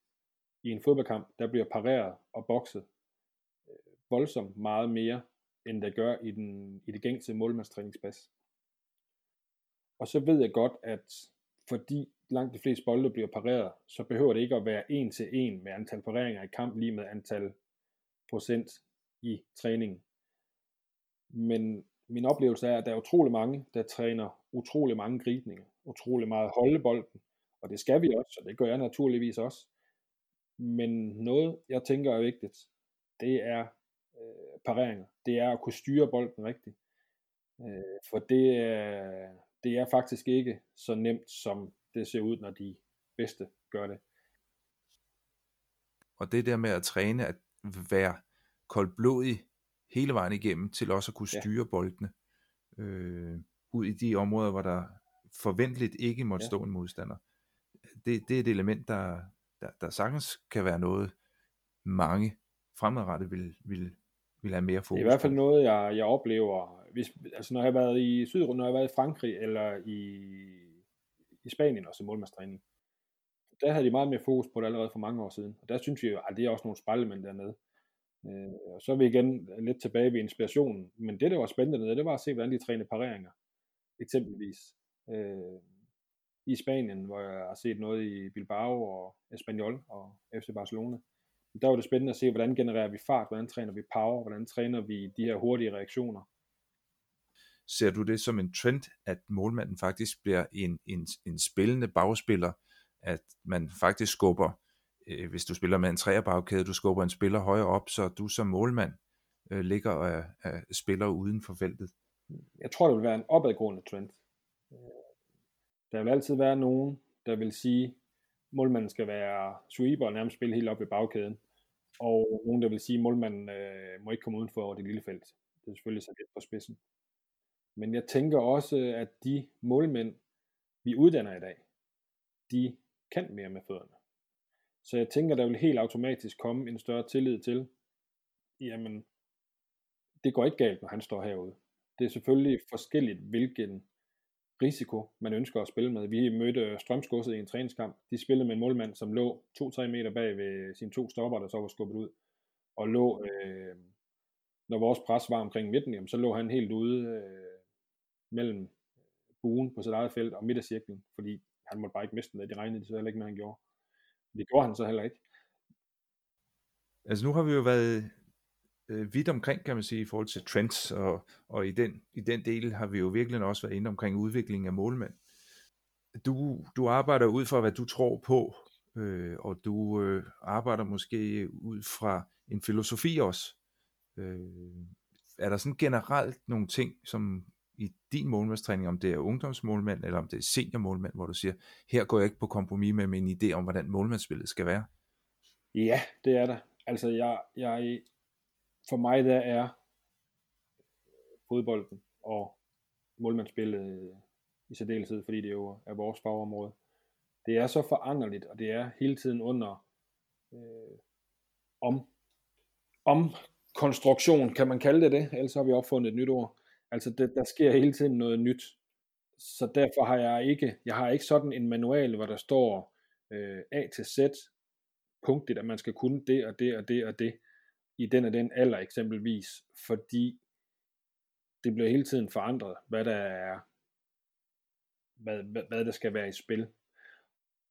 S4: i en fodboldkamp, der bliver pareret og bokset øh, voldsomt meget mere, end der gør i, den, i det gængse målmandstræningspas. Og så ved jeg godt, at fordi langt de fleste bolde bliver pareret, så behøver det ikke at være en til en med antal pareringer i kamp lige med antal procent i træningen. Men min oplevelse er, at der er utrolig mange, der træner utrolig mange gribninger, utrolig meget holde bolden, og det skal vi også, og det gør jeg naturligvis også. Men noget, jeg tænker er vigtigt, det er øh, pareringer. Det er at kunne styre bolden rigtigt. Øh, for det er, det er faktisk ikke så nemt, som det ser ud, når de bedste gør det.
S1: Og det der med at træne, at være koldblodig hele vejen igennem, til også at kunne styre ja. boldene øh, ud i de områder, hvor der forventeligt ikke måtte ja. stå en modstander. Det, det er et element, der, der, der sagtens kan være noget, mange fremadrettet vil, vil, vil have mere fokus
S4: Det er i hvert fald noget, jeg, jeg oplever, hvis, altså når jeg har været i Sydrund, når jeg har været i Frankrig, eller i, i Spanien også målmandstræning, der havde de meget mere fokus på det allerede for mange år siden. Og der synes vi jo, at det er også nogle spejlemænd dernede. Øh, og så er vi igen lidt tilbage ved inspirationen. Men det, der var spændende dernede, det var at se, hvordan de træner pareringer. Eksempelvis. Øh, I Spanien, hvor jeg har set noget i Bilbao og Espanyol og FC Barcelona. Der var det spændende at se, hvordan genererer vi fart, hvordan træner vi power, hvordan træner vi de her hurtige reaktioner.
S1: Ser du det som en trend, at målmanden faktisk bliver en, en, en spillende bagspiller, at man faktisk skubber, øh, hvis du spiller med en træerbagkæde, du skubber en spiller højere op, så du som målmand øh, ligger og er, er spiller uden for feltet?
S4: Jeg tror, det vil være en opadgående trend. Øh, der vil altid være nogen, der vil sige, målmanden skal være sweeper og nærmest spille helt op ved bagkæden. Og nogen, der vil sige, at målmanden øh, må ikke komme uden for det lille felt. Det er selvfølgelig så lidt på spidsen. Men jeg tænker også, at de målmænd, vi uddanner i dag, de kan mere med fødderne. Så jeg tænker, der vil helt automatisk komme en større tillid til, jamen, det går ikke galt, når han står herude. Det er selvfølgelig forskelligt, hvilken risiko, man ønsker at spille med. Vi mødte Strømsgodset i en træningskamp. De spillede med en målmand, som lå 2-3 meter bag ved sine to stopper, der så var skubbet ud. Og lå, øh, når vores pres var omkring midten, jamen, så lå han helt ude øh, mellem buen på sit eget felt og midt af cirklen, fordi han måtte bare ikke miste den, det regnede de så heller ikke med, han gjorde. Det gjorde han så heller ikke.
S1: Altså nu har vi jo været øh, vidt omkring, kan man sige, i forhold til trends, og, og i, den, i den del har vi jo virkelig også været inde omkring udviklingen af målmænd. Du, du arbejder ud fra, hvad du tror på, øh, og du øh, arbejder måske ud fra en filosofi også. Øh, er der sådan generelt nogle ting, som i din målmandstræning, om det er ungdomsmålmand, eller om det er seniormålmand, hvor du siger, her går jeg ikke på kompromis med min idé om, hvordan målmandsspillet skal være?
S4: Ja, det er der. Altså, jeg, jeg, for mig der er fodbolden og målmandsspillet øh, i særdeleshed, fordi det jo er vores fagområde. Det er så foranderligt, og det er hele tiden under øh, om, om konstruktion, kan man kalde det det, ellers har vi opfundet et nyt ord. Altså det, der sker hele tiden noget nyt. Så derfor har jeg ikke, jeg har ikke sådan en manual, hvor der står øh, A til Z punktet, at man skal kunne det og det og det og det i den og den alder eksempelvis, fordi det bliver hele tiden forandret, hvad der er, hvad, hvad, hvad der skal være i spil.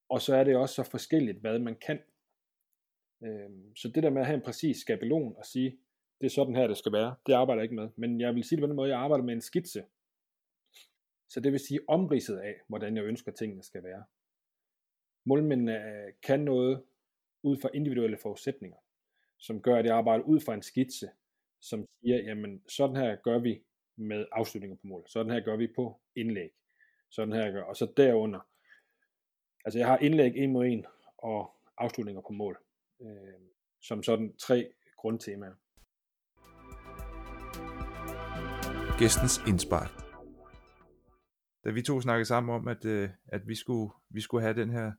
S4: Og så er det også så forskelligt, hvad man kan. Øhm, så det der med at have en præcis skabelon og sige, det er sådan her, det skal være, det arbejder jeg ikke med. Men jeg vil sige det på den måde, jeg arbejder med en skitse. Så det vil sige omridset af, hvordan jeg ønsker tingene skal være. Målmændene øh, kan noget ud fra individuelle forudsætninger som gør, at jeg arbejder ud fra en skitse, som siger, jamen sådan her gør vi med afslutninger på mål, sådan her gør vi på indlæg, sådan her gør, og så derunder, altså jeg har indlæg en mod en, og afslutninger på mål, øh, som sådan tre grundtemaer.
S1: Gæstens indspark. Da vi to snakkede sammen om, at, øh, at vi, skulle, vi skulle have den her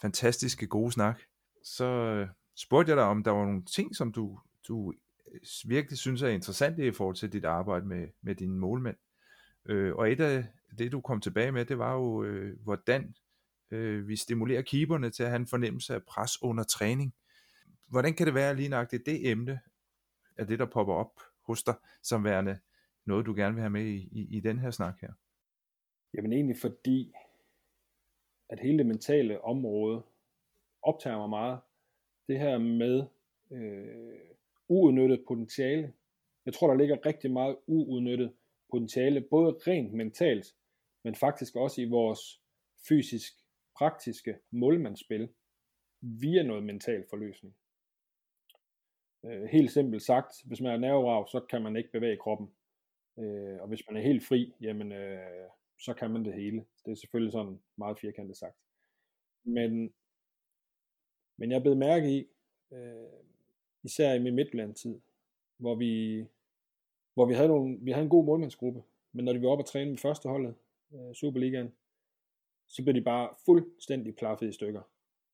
S1: fantastiske gode snak, så, øh, spurgte jeg dig, om der var nogle ting, som du, du øh, virkelig synes er interessante i forhold til dit arbejde med, med dine målmænd. Øh, og et af det, du kom tilbage med, det var jo, øh, hvordan øh, vi stimulerer keeperne til at have en fornemmelse af pres under træning. Hvordan kan det være lige nøjagtigt det emne, er det, der popper op hos dig, som værende noget, du gerne vil have med i, i, i den her snak her?
S4: Jamen egentlig fordi, at hele det mentale område optager mig meget det her med øh, uudnyttet potentiale. Jeg tror, der ligger rigtig meget uudnyttet potentiale, både rent mentalt, men faktisk også i vores fysisk praktiske målmandsspil, via noget mental forløsning. Øh, helt simpelt sagt, hvis man er nerverav, så kan man ikke bevæge kroppen. Øh, og hvis man er helt fri, jamen, øh, så kan man det hele. Det er selvfølgelig sådan meget firkantet sagt. Men, men jeg blev mærke i, øh, især i min Midtjylland-tid, hvor vi, hvor vi havde, nogle, vi havde en god målmandsgruppe, men når de var oppe og træne med første holdet, øh, Superligaen, så blev de bare fuldstændig plaffet i stykker.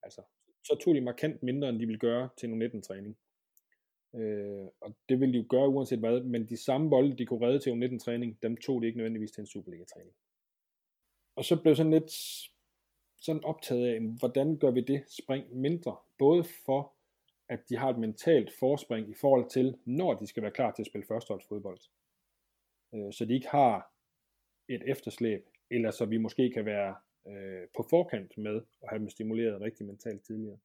S4: Altså, så tog de markant mindre, end de ville gøre til en 19 træning. Øh, og det ville de jo gøre uanset hvad, men de samme bolde, de kunne redde til en 19 træning, dem tog de ikke nødvendigvis til en Superliga-træning. Og så blev sådan lidt sådan optaget af, hvordan gør vi det spring mindre, både for at de har et mentalt forspring i forhold til, når de skal være klar til at spille førsteholdsfodbold. Øh, så de ikke har et efterslæb, eller så vi måske kan være øh, på forkant med at have dem stimuleret rigtig mentalt tidligere.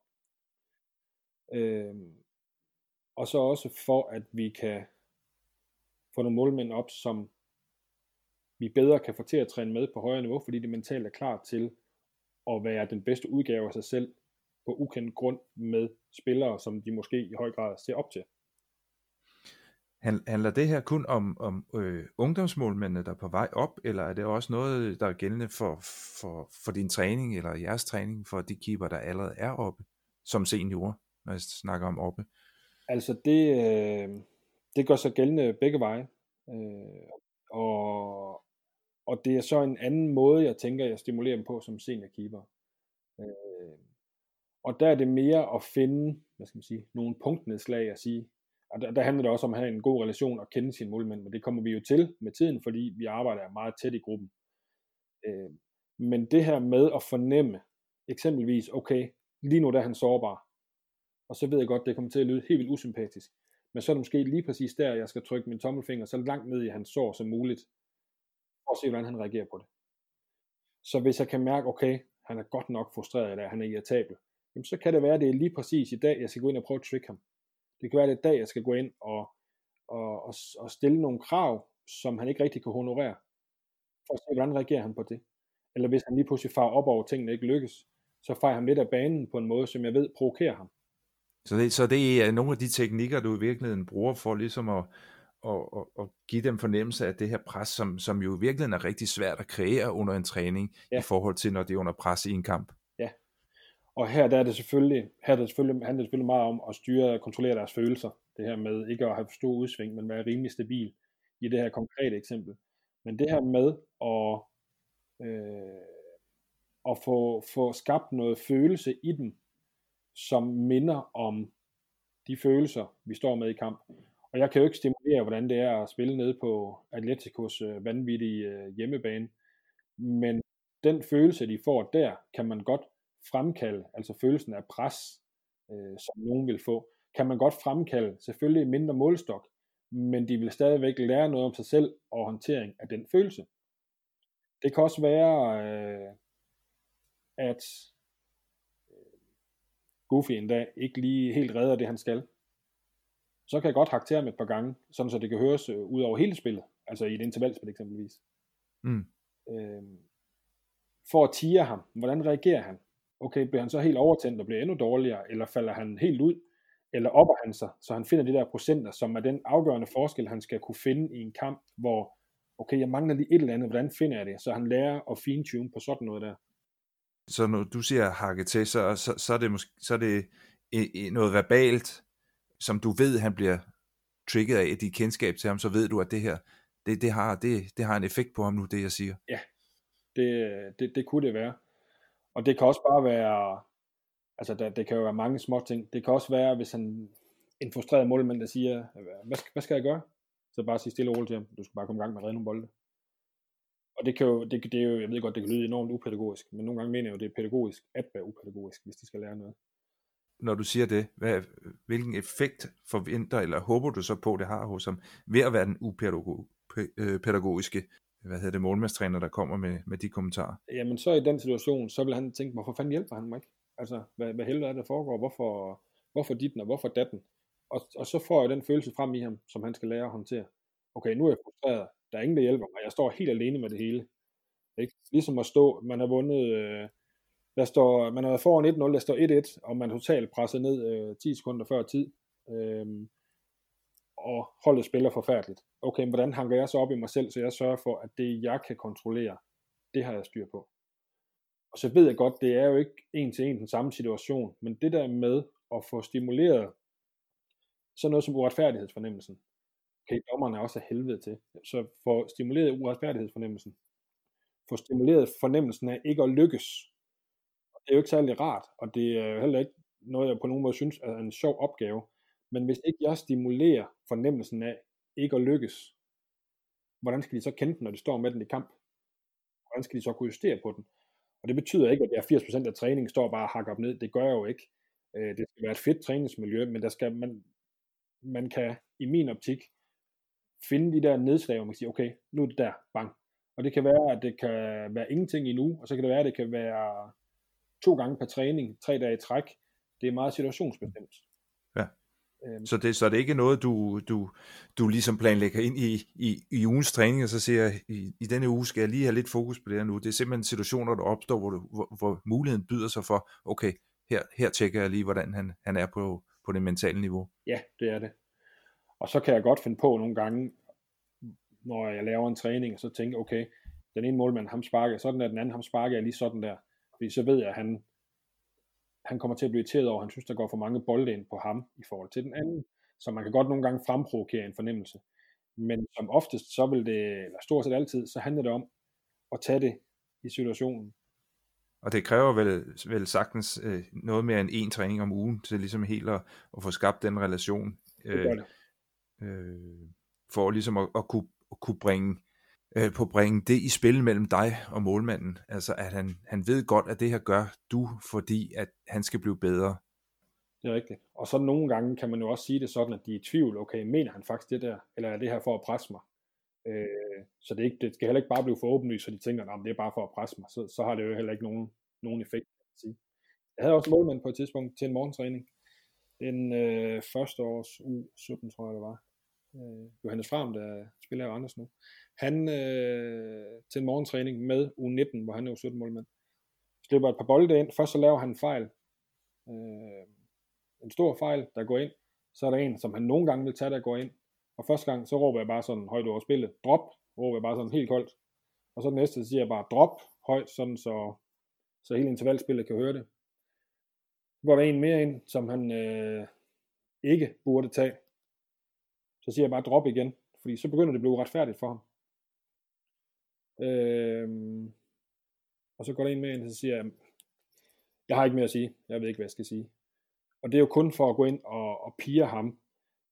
S4: Øh, og så også for, at vi kan få nogle målmænd op, som vi bedre kan få til at træne med på højere niveau, fordi de mentalt er klar til at være den bedste udgave af sig selv på ukendt grund med spillere, som de måske i høj grad ser op til.
S1: Handler det her kun om, om øh, ungdomsmålmændene, der er på vej op, eller er det også noget, der er gældende for, for, for din træning, eller jeres træning, for de keeper, der allerede er oppe, som seniorer, når jeg snakker om oppe?
S4: Altså det, øh, det gør sig gældende begge veje, øh, og, og det er så en anden måde, jeg tænker, jeg stimulerer dem på som seniorkeeper. Øh, og der er det mere at finde, hvad skal man sige, nogle punktnedslag at sige, og der, der handler det også om at have en god relation og kende sine målmænd, men det kommer vi jo til med tiden, fordi vi arbejder meget tæt i gruppen. Øh, men det her med at fornemme, eksempelvis, okay, lige nu der er han sårbar, og så ved jeg godt, det kommer til at lyde helt vildt usympatisk, men så er det måske lige præcis der, jeg skal trykke min tommelfinger så langt ned i hans sår som muligt, for at se, hvordan han reagerer på det. Så hvis jeg kan mærke, okay, han er godt nok frustreret, eller han er irritabel, jamen så kan det være, at det er lige præcis i dag, jeg skal gå ind og prøve at trick ham. Det kan være, at det er i dag, jeg skal gå ind og, og, og, og stille nogle krav, som han ikke rigtig kan honorere, for at se, hvordan reagerer han på det. Eller hvis han lige pludselig farer op over tingene ikke lykkes, så fejrer han lidt af banen på en måde, som jeg ved provokerer ham.
S1: Så det, så det er nogle af de teknikker, du i virkeligheden bruger for ligesom at, at, at, at give dem fornemmelse af det her pres, som, som jo i virkeligheden er rigtig svært at kreere under en træning, ja. i forhold til når det er under pres i en kamp.
S4: Ja, og her der er det selvfølgelig, her er det selvfølgelig, handler det selvfølgelig meget om at styre og kontrollere deres følelser. Det her med ikke at have for stor udsving, men være rimelig stabil i det her konkrete eksempel. Men det her med at, øh, at få, få skabt noget følelse i dem, som minder om de følelser, vi står med i kamp. Og jeg kan jo ikke stimulere, hvordan det er at spille ned på Atleticos øh, vanvittige øh, hjemmebane. Men den følelse, de får der, kan man godt fremkalde, altså følelsen af pres, øh, som nogen vil få, kan man godt fremkalde, selvfølgelig mindre målstok, men de vil stadigvæk lære noget om sig selv og håndtering af den følelse. Det kan også være, øh, at Goofy en dag ikke lige helt redder det, han skal. Så kan jeg godt hakte ham et par gange, sådan så det kan høres øh, ud over hele spillet, altså i et intervalspil eksempelvis. Mm. Øh, for at tire ham, hvordan reagerer han? okay, bliver han så helt overtændt og bliver endnu dårligere, eller falder han helt ud, eller opper han sig, så han finder de der procenter, som er den afgørende forskel, han skal kunne finde i en kamp, hvor, okay, jeg mangler lige et eller andet, hvordan finder jeg det? Så han lærer at fine-tune på sådan noget der.
S1: Så når du siger hakke til, så, så, så, er det måske, så er det e, e, noget verbalt, som du ved, han bliver trigget af dit kendskab til ham, så ved du, at det her, det, det, har, det, det har en effekt på ham nu, det jeg siger.
S4: Ja, det, det, det kunne det være. Og det kan også bare være, altså der, det kan jo være mange små ting. Det kan også være, hvis han, en frustreret målmand, der siger, hvad skal, hvad skal jeg gøre? Så bare sige stille og roligt til ham, du skal bare komme i gang med at redde nogle bolde. Og det kan jo, det, det er jo, jeg ved godt, det kan lyde enormt upædagogisk, men nogle gange mener jeg jo, det er pædagogisk at være upædagogisk, hvis de skal lære noget.
S1: Når du siger det, hvad, hvilken effekt forventer, eller håber du så på, det har hos ham, ved at være den upædagogiske hvad hedder det, målmandstræner, der kommer med, med de kommentarer?
S4: Jamen så i den situation, så vil han tænke, hvorfor fanden hjælper han mig ikke? Altså, hvad, hvad helvede er det, der foregår? Hvorfor, hvorfor dit og hvorfor datten? Og, og så får jeg den følelse frem i ham, som han skal lære at håndtere. Okay, nu er jeg frustreret. Der er ingen, der hjælper mig. Jeg står helt alene med det hele. Ikke? Ligesom at stå, man har vundet øh, der står, man har været foran 1-0, der står 1-1, og man er totalt presset ned øh, 10 sekunder før tid. Øh, og holdet spiller forfærdeligt. Okay, hvordan hanker jeg så op i mig selv, så jeg sørger for, at det jeg kan kontrollere, det har jeg styr på. Og så ved jeg godt, det er jo ikke en til en den samme situation, men det der med at få stimuleret sådan noget som uretfærdighedsfornemmelsen, okay, dommerne er også af helvede til, så få stimuleret uretfærdighedsfornemmelsen, få stimuleret fornemmelsen af ikke at lykkes, og det er jo ikke særlig rart, og det er jo heller ikke noget, jeg på nogen måde synes er en sjov opgave, men hvis ikke jeg stimulerer fornemmelsen af ikke at lykkes, hvordan skal de så kende den, når de står med den i kamp? Hvordan skal de så kunne justere på den? Og det betyder ikke, at jeg 80% af træningen står bare og hakker op ned. Det gør jeg jo ikke. Øh, det skal være et fedt træningsmiljø, men der skal, man, man kan i min optik finde de der nedslag, hvor man kan sige, okay, nu er det der, bang. Og det kan være, at det kan være ingenting endnu, og så kan det være, at det kan være to gange per træning, tre dage i træk. Det er meget situationsbestemt.
S1: Øhm. Så, det, så det er ikke noget, du, du, du ligesom planlægger ind i, i, i ugens træning, og så siger i, i denne uge skal jeg lige have lidt fokus på det her nu. Det er simpelthen situationer, der opstår, hvor, du, hvor, hvor muligheden byder sig for, okay, her, her tjekker jeg lige, hvordan han, han er på, på det mentale niveau.
S4: Ja, det er det. Og så kan jeg godt finde på nogle gange, når jeg laver en træning, og så tænke, okay, den ene målmand, ham sparker sådan der, den anden, ham sparker jeg lige sådan der. Fordi så ved jeg, at han, han kommer til at blive irriteret over, han synes, der går for mange bolde ind på ham i forhold til den anden. Så man kan godt nogle gange fremprovokere en fornemmelse. Men som oftest, så vil det, eller stort set altid, så handler det om at tage det i situationen.
S1: Og det kræver vel, vel sagtens øh, noget mere end en træning om ugen, til ligesom helt at, at få skabt den relation.
S4: Øh, det det.
S1: Øh, for ligesom at, at, kunne, at kunne bringe øh, på bringe det i spil mellem dig og målmanden. Altså at han, han ved godt, at det her gør du, fordi at han skal blive bedre.
S4: Det er rigtigt. Og så nogle gange kan man jo også sige det sådan, at de er i tvivl, okay, mener han faktisk det der, eller er det her for at presse mig? Øh, så det, ikke, det skal heller ikke bare blive for åbenlyst, så de tænker, at det er bare for at presse mig. Så, så har det jo heller ikke nogen, nogen effekt. Kan sige. Jeg havde også målmand på et tidspunkt til en morgentræning. En øh, første års U17, tror jeg det var. Øh, Johannes Fram, der spiller jo Anders nu. Han øh, til en morgentræning med U19, hvor han er jo 17 målmand. Slipper et par bolde ind. Først så laver han en fejl. Øh, en stor fejl, der går ind. Så er der en, som han nogle gange vil tage, der går ind. Og første gang, så råber jeg bare sådan højt over spillet. Drop, råber jeg bare sådan helt koldt. Og så den næste, så siger jeg bare drop højt, sådan så, så hele intervalspillet kan høre det. Så går der en mere ind, som han øh, ikke burde tage. Så siger jeg bare drop igen, fordi så begynder det at blive uretfærdigt for ham. Øh, og så går der en med ind, og så siger jeg, jeg har ikke mere at sige, jeg ved ikke, hvad jeg skal sige. Og det er jo kun for at gå ind og, og pige ham.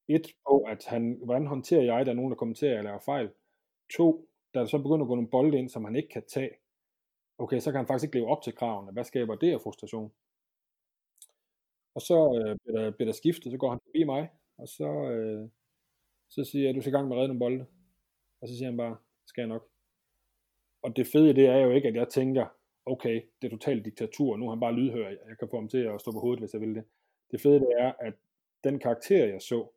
S4: Et, på at han, hvordan håndterer jeg, der er nogen, der kommenterer, eller laver fejl. To, der så begynder at gå nogle bolde ind, som han ikke kan tage. Okay, så kan han faktisk ikke leve op til kravene. Hvad skaber det af frustration? Og så øh, bliver, der, bliver der skiftet, så går han forbi mig, og så, øh, så siger jeg, du skal i gang med at redde nogle bolde. Og så siger han bare, skal jeg nok og det fede det er jo ikke, at jeg tænker, okay, det er totalt diktatur, nu er han bare lydhør, jeg kan få ham til at stå på hovedet, hvis jeg vil det. Det fede det er, at den karakter, jeg så,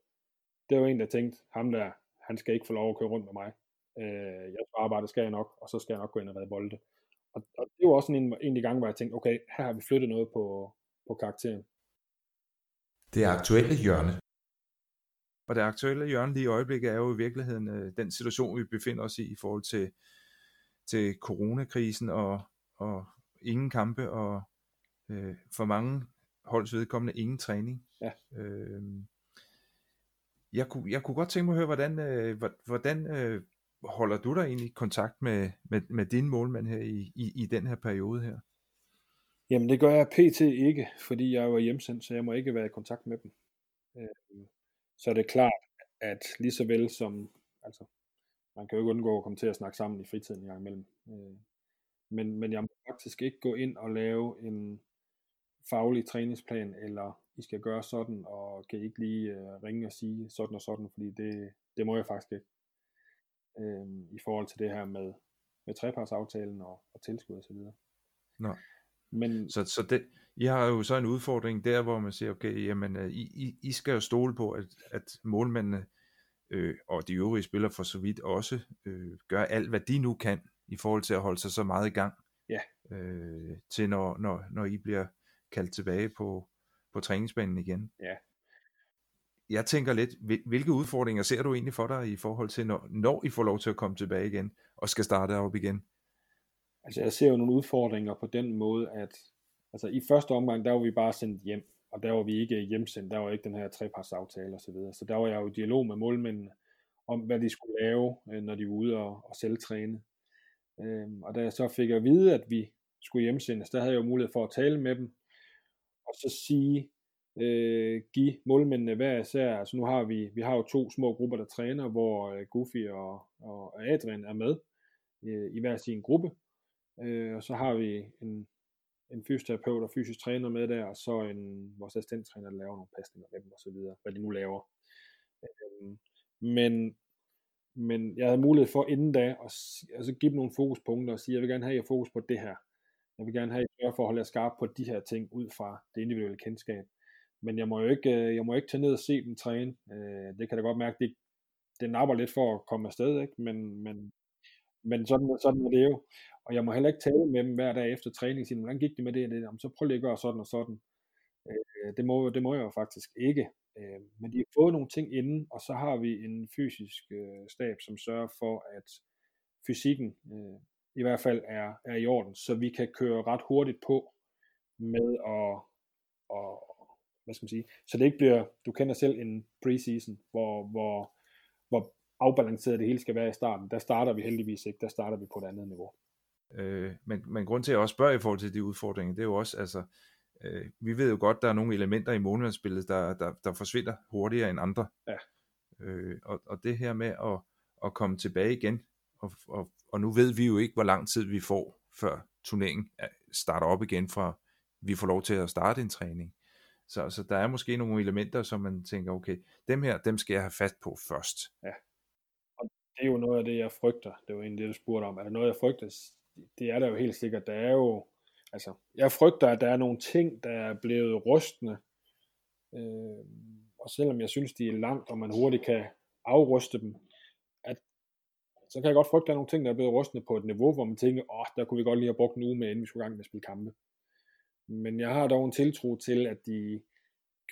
S4: det var en, der tænkte, ham der, han skal ikke få lov at køre rundt med mig. Øh, jeg skal arbejde, skal jeg nok, og så skal jeg nok gå ind og redde bolde. Og, og det var også en, en af gange, hvor jeg tænkte, okay, her har vi flyttet noget på, på karakteren.
S1: Det aktuelle hjørne. Og det aktuelle hjørne lige i øjeblikket er jo i virkeligheden øh, den situation, vi befinder os i i forhold til til coronakrisen og, og ingen kampe og øh, for mange holds vedkommende ingen træning.
S4: Ja.
S1: Øh, jeg, kunne, jeg kunne godt tænke mig at høre, hvordan, øh, hvordan øh, holder du dig egentlig i kontakt med, med, med din målmand her i, i, i den her periode her?
S4: Jamen det gør jeg pt. ikke, fordi jeg var hjemsendt, så jeg må ikke være i kontakt med dem. Øh, så er det klart, at lige så vel som, altså man kan jo ikke undgå at komme til at snakke sammen i fritiden en gang imellem. Øh, men, men jeg må faktisk ikke gå ind og lave en faglig træningsplan, eller I skal gøre sådan, og kan I ikke lige uh, ringe og sige sådan og sådan, fordi det, det må jeg faktisk ikke. Øh, I forhold til det her med, med trepartsaftalen og, og tilskud osv.
S1: Nå. Men, så, så det, I har jo så en udfordring der, hvor man siger, okay, jamen, I, I, I skal jo stole på, at, at målmændene øh, og de øvrige spillere for så vidt også øh, gør alt, hvad de nu kan i forhold til at holde sig så meget i gang
S4: Ja.
S1: Øh, til når, når, når I bliver kaldt tilbage på, på træningsbanen igen.
S4: Ja.
S1: Jeg tænker lidt, hvilke udfordringer ser du egentlig for dig i forhold til, når, når I får lov til at komme tilbage igen og skal starte op igen?
S4: Altså jeg ser jo nogle udfordringer på den måde, at altså i første omgang, der var vi bare sendt hjem, og der var vi ikke hjemsendt, der var ikke den her trepartsaftale og så videre. Så der var jeg jo i dialog med målmændene om, hvad de skulle lave, øh, når de var ude og, og selvtræne. Øhm, og da jeg så fik at vide, at vi skulle hjemsendes, der havde jeg jo mulighed for at tale med dem, og så sige, øh, give målmændene hver især, altså nu har vi, vi har jo to små grupper, der træner, hvor øh, Goofy og, og Adrian er med øh, i hver sin gruppe, øh, og så har vi en, en fysioterapeut og fysisk træner med der, og så en vores assistenttræner, der laver nogle pasninger med dem og så videre, hvad de nu laver. Øhm, men, men jeg havde mulighed for inden da at altså give dem nogle fokuspunkter og sige, jeg vil gerne have jer fokus på det her. Jeg vil gerne have jer for at holde jer skarp på de her ting ud fra det individuelle kendskab. Men jeg må jo ikke, øh, jeg må ikke tage ned og se dem træne. Øh, det kan da godt mærke, det, det napper lidt for at komme afsted, ikke? Men, men, men sådan, sådan er det jo. Og jeg må heller ikke tale med dem hver dag efter træning, sige, hvordan gik det med det? det? Jamen, så prøv lige at gøre sådan og sådan. Øh, det, må, det må jeg jo faktisk ikke. Øh, men de har fået nogle ting inden, og så har vi en fysisk øh, stab, som sørger for, at fysikken øh, i hvert fald er, er i orden, så vi kan køre ret hurtigt på med at, og, hvad skal man sige, så det ikke bliver, du kender selv en preseason, hvor, hvor, hvor afbalanceret det hele skal være i starten. Der starter vi heldigvis ikke, der starter vi på et andet niveau.
S1: Øh, men, men grund til at jeg også spørger i forhold til de udfordringer, det er jo også, altså, øh, vi ved jo godt, der er nogle elementer i månedsspillet, der, der, der forsvinder hurtigere end andre.
S4: Ja.
S1: Øh, og, og det her med at, at komme tilbage igen, og, og, og nu ved vi jo ikke, hvor lang tid vi får, før turneringen starter op igen fra, vi får lov til at starte en træning. Så, så der er måske nogle elementer, som man tænker, okay, dem her, dem skal jeg have fat på først.
S4: Ja. Det er jo noget af det, jeg frygter. Det var egentlig det, du spurgte om. Er der noget, jeg frygter? Det er der jo helt sikkert. Der er jo, altså, jeg frygter, at der er nogle ting, der er blevet rystende. Øh, og selvom jeg synes, de er langt, og man hurtigt kan afruste dem, at, så kan jeg godt frygte, at der er nogle ting, der er blevet rystende på et niveau, hvor man tænker, åh, oh, der kunne vi godt lige have brugt en uge med, inden vi skulle i gang med at spille kampe. Men jeg har dog en tiltro til, at de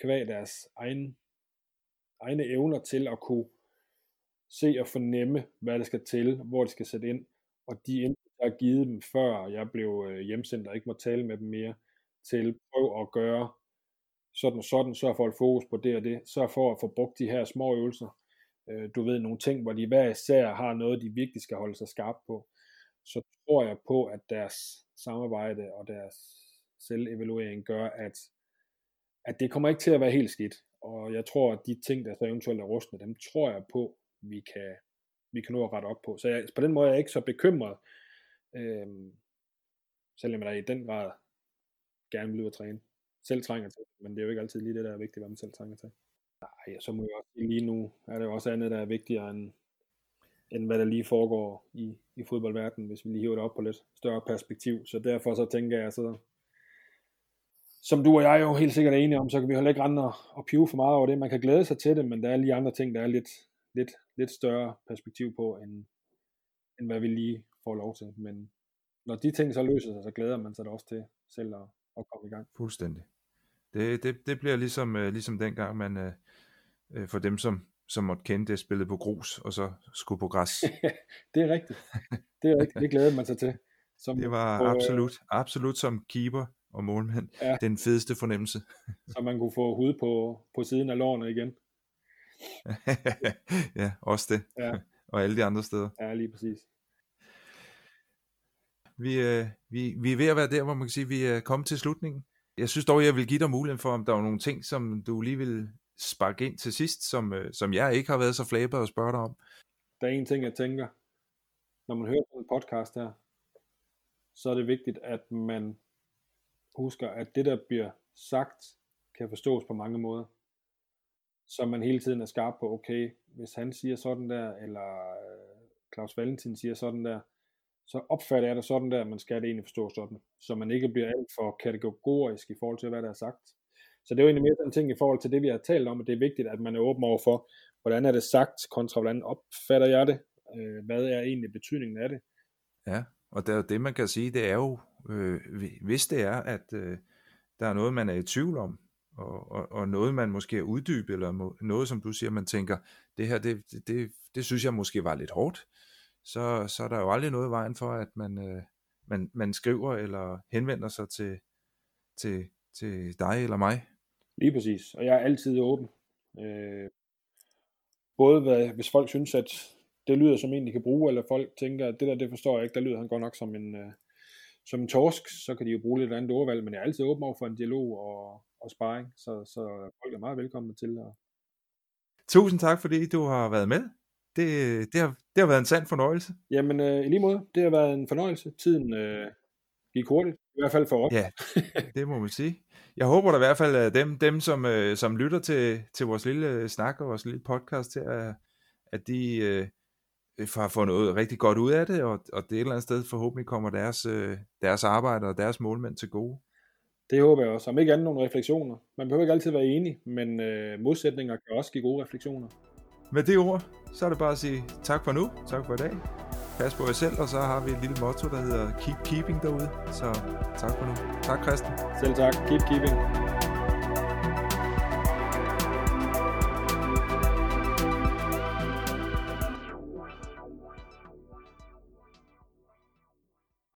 S4: kvæg deres egen, egne evner til at kunne se og fornemme, hvad det skal til, hvor de skal sætte ind, og de input, jeg har givet dem, før jeg blev øh, hjemsendt og ikke må tale med dem mere, til prøv at gøre sådan og sådan, sørg for at holde fokus på det og det, sørg for at få brugt de her små øvelser, øh, du ved, nogle ting, hvor de hver især har noget, de virkelig skal holde sig skarp på, så tror jeg på, at deres samarbejde og deres selvevaluering gør, at, at det kommer ikke til at være helt skidt. Og jeg tror, at de ting, der så eventuelt er rustne, dem tror jeg på, vi kan, vi kan nå at rette op på. Så jeg, på den måde er jeg ikke så bekymret, øhm, selvom jeg i den grad gerne vil ud og træne. Selv trænger til, men det er jo ikke altid lige det, der er vigtigt, hvad man selv trænger til. Nej, så må jeg også lige nu er det jo også andet, der er vigtigere end, end hvad der lige foregår i, i fodboldverdenen, hvis vi lige hiver det op på lidt større perspektiv. Så derfor så tænker jeg, så som du og jeg er jo helt sikkert er enige om, så kan vi heller ikke rende og, og pive for meget over det. Man kan glæde sig til det, men der er lige andre ting, der er lidt, lidt, lidt større perspektiv på, end, end hvad vi lige får lov til. Men når de ting så løser sig, så glæder man sig da også til selv at, at komme i gang.
S1: Fuldstændig. Det, det, det bliver ligesom, uh, ligesom dengang, man uh, for dem, som, som måtte kende det, spillede på grus, og så skulle på græs.
S4: det er rigtigt. Det er rigtigt. Det glæder man sig til.
S1: Som det var på, absolut, absolut som keeper og målmand, ja. den fedeste fornemmelse.
S4: så man kunne få hud på, på siden af lårene igen.
S1: ja, også det. Ja. og alle de andre steder.
S4: Ja, lige præcis.
S1: Vi, øh, vi, vi er ved at være der, hvor man kan sige, at vi er kommet til slutningen. Jeg synes dog, jeg vil give dig muligheden for, om der er nogle ting, som du lige vil sparke ind til sidst, som, øh, som jeg ikke har været så flabet og spørge dig om.
S4: Der er en ting, jeg tænker, når man hører på en podcast her, så er det vigtigt, at man husker, at det, der bliver sagt, kan forstås på mange måder. Så man hele tiden er skarp på, okay, hvis han siger sådan der, eller øh, Claus Valentin siger sådan der, så opfatter jeg det sådan der, at man skal det egentlig forstå sådan. Så man ikke bliver alt for kategorisk i forhold til, hvad der er sagt. Så det er jo egentlig mere sådan en ting i forhold til det, vi har talt om, at det er vigtigt, at man er åben over for, hvordan er det sagt, kontra hvordan opfatter jeg det, øh, hvad er egentlig betydningen af det.
S1: Ja, Og det, det man kan sige, det er jo, øh, hvis det er, at øh, der er noget, man er i tvivl om, og, og, og noget, man måske er uddybet, eller må, noget, som du siger, man tænker, det her, det, det, det, det synes jeg måske var lidt hårdt, så, så er der jo aldrig noget i vejen for, at man, øh, man, man skriver eller henvender sig til, til, til dig eller mig.
S4: Lige præcis, og jeg er altid åben. Øh, både hvad, hvis folk synes, at det lyder som en, de kan bruge, eller folk tænker, at det der, det forstår jeg ikke, der lyder han godt nok som en, øh, som en torsk, så kan de jo bruge lidt andet ordvalg, men jeg er altid åben over for en dialog og, og sparring, så, så folk er meget velkomne til. At...
S1: Tusind tak, fordi du har været med. Det, det, har, det har været en sand fornøjelse.
S4: Jamen, øh, i lige måde, det har været en fornøjelse. Tiden øh, gik hurtigt, i hvert fald for os.
S1: Ja, det må man sige. Jeg håber da i hvert fald, at dem, dem som, øh, som lytter til, til vores lille snak og vores lille podcast her, at, at de øh, får, får noget rigtig godt ud af det, og, og det et eller andet sted forhåbentlig kommer deres, øh, deres arbejde og deres målmænd til gode.
S4: Det håber jeg også. Om ikke andet nogle refleksioner. Man behøver ikke altid være enig, men øh, modsætninger kan også give gode refleksioner.
S1: Med det ord, så er det bare at sige tak for nu, tak for i dag. Pas på jer selv, og så har vi et lille motto, der hedder Keep Keeping derude. Så tak for nu. Tak Christian.
S4: Selv tak. Keep keeping.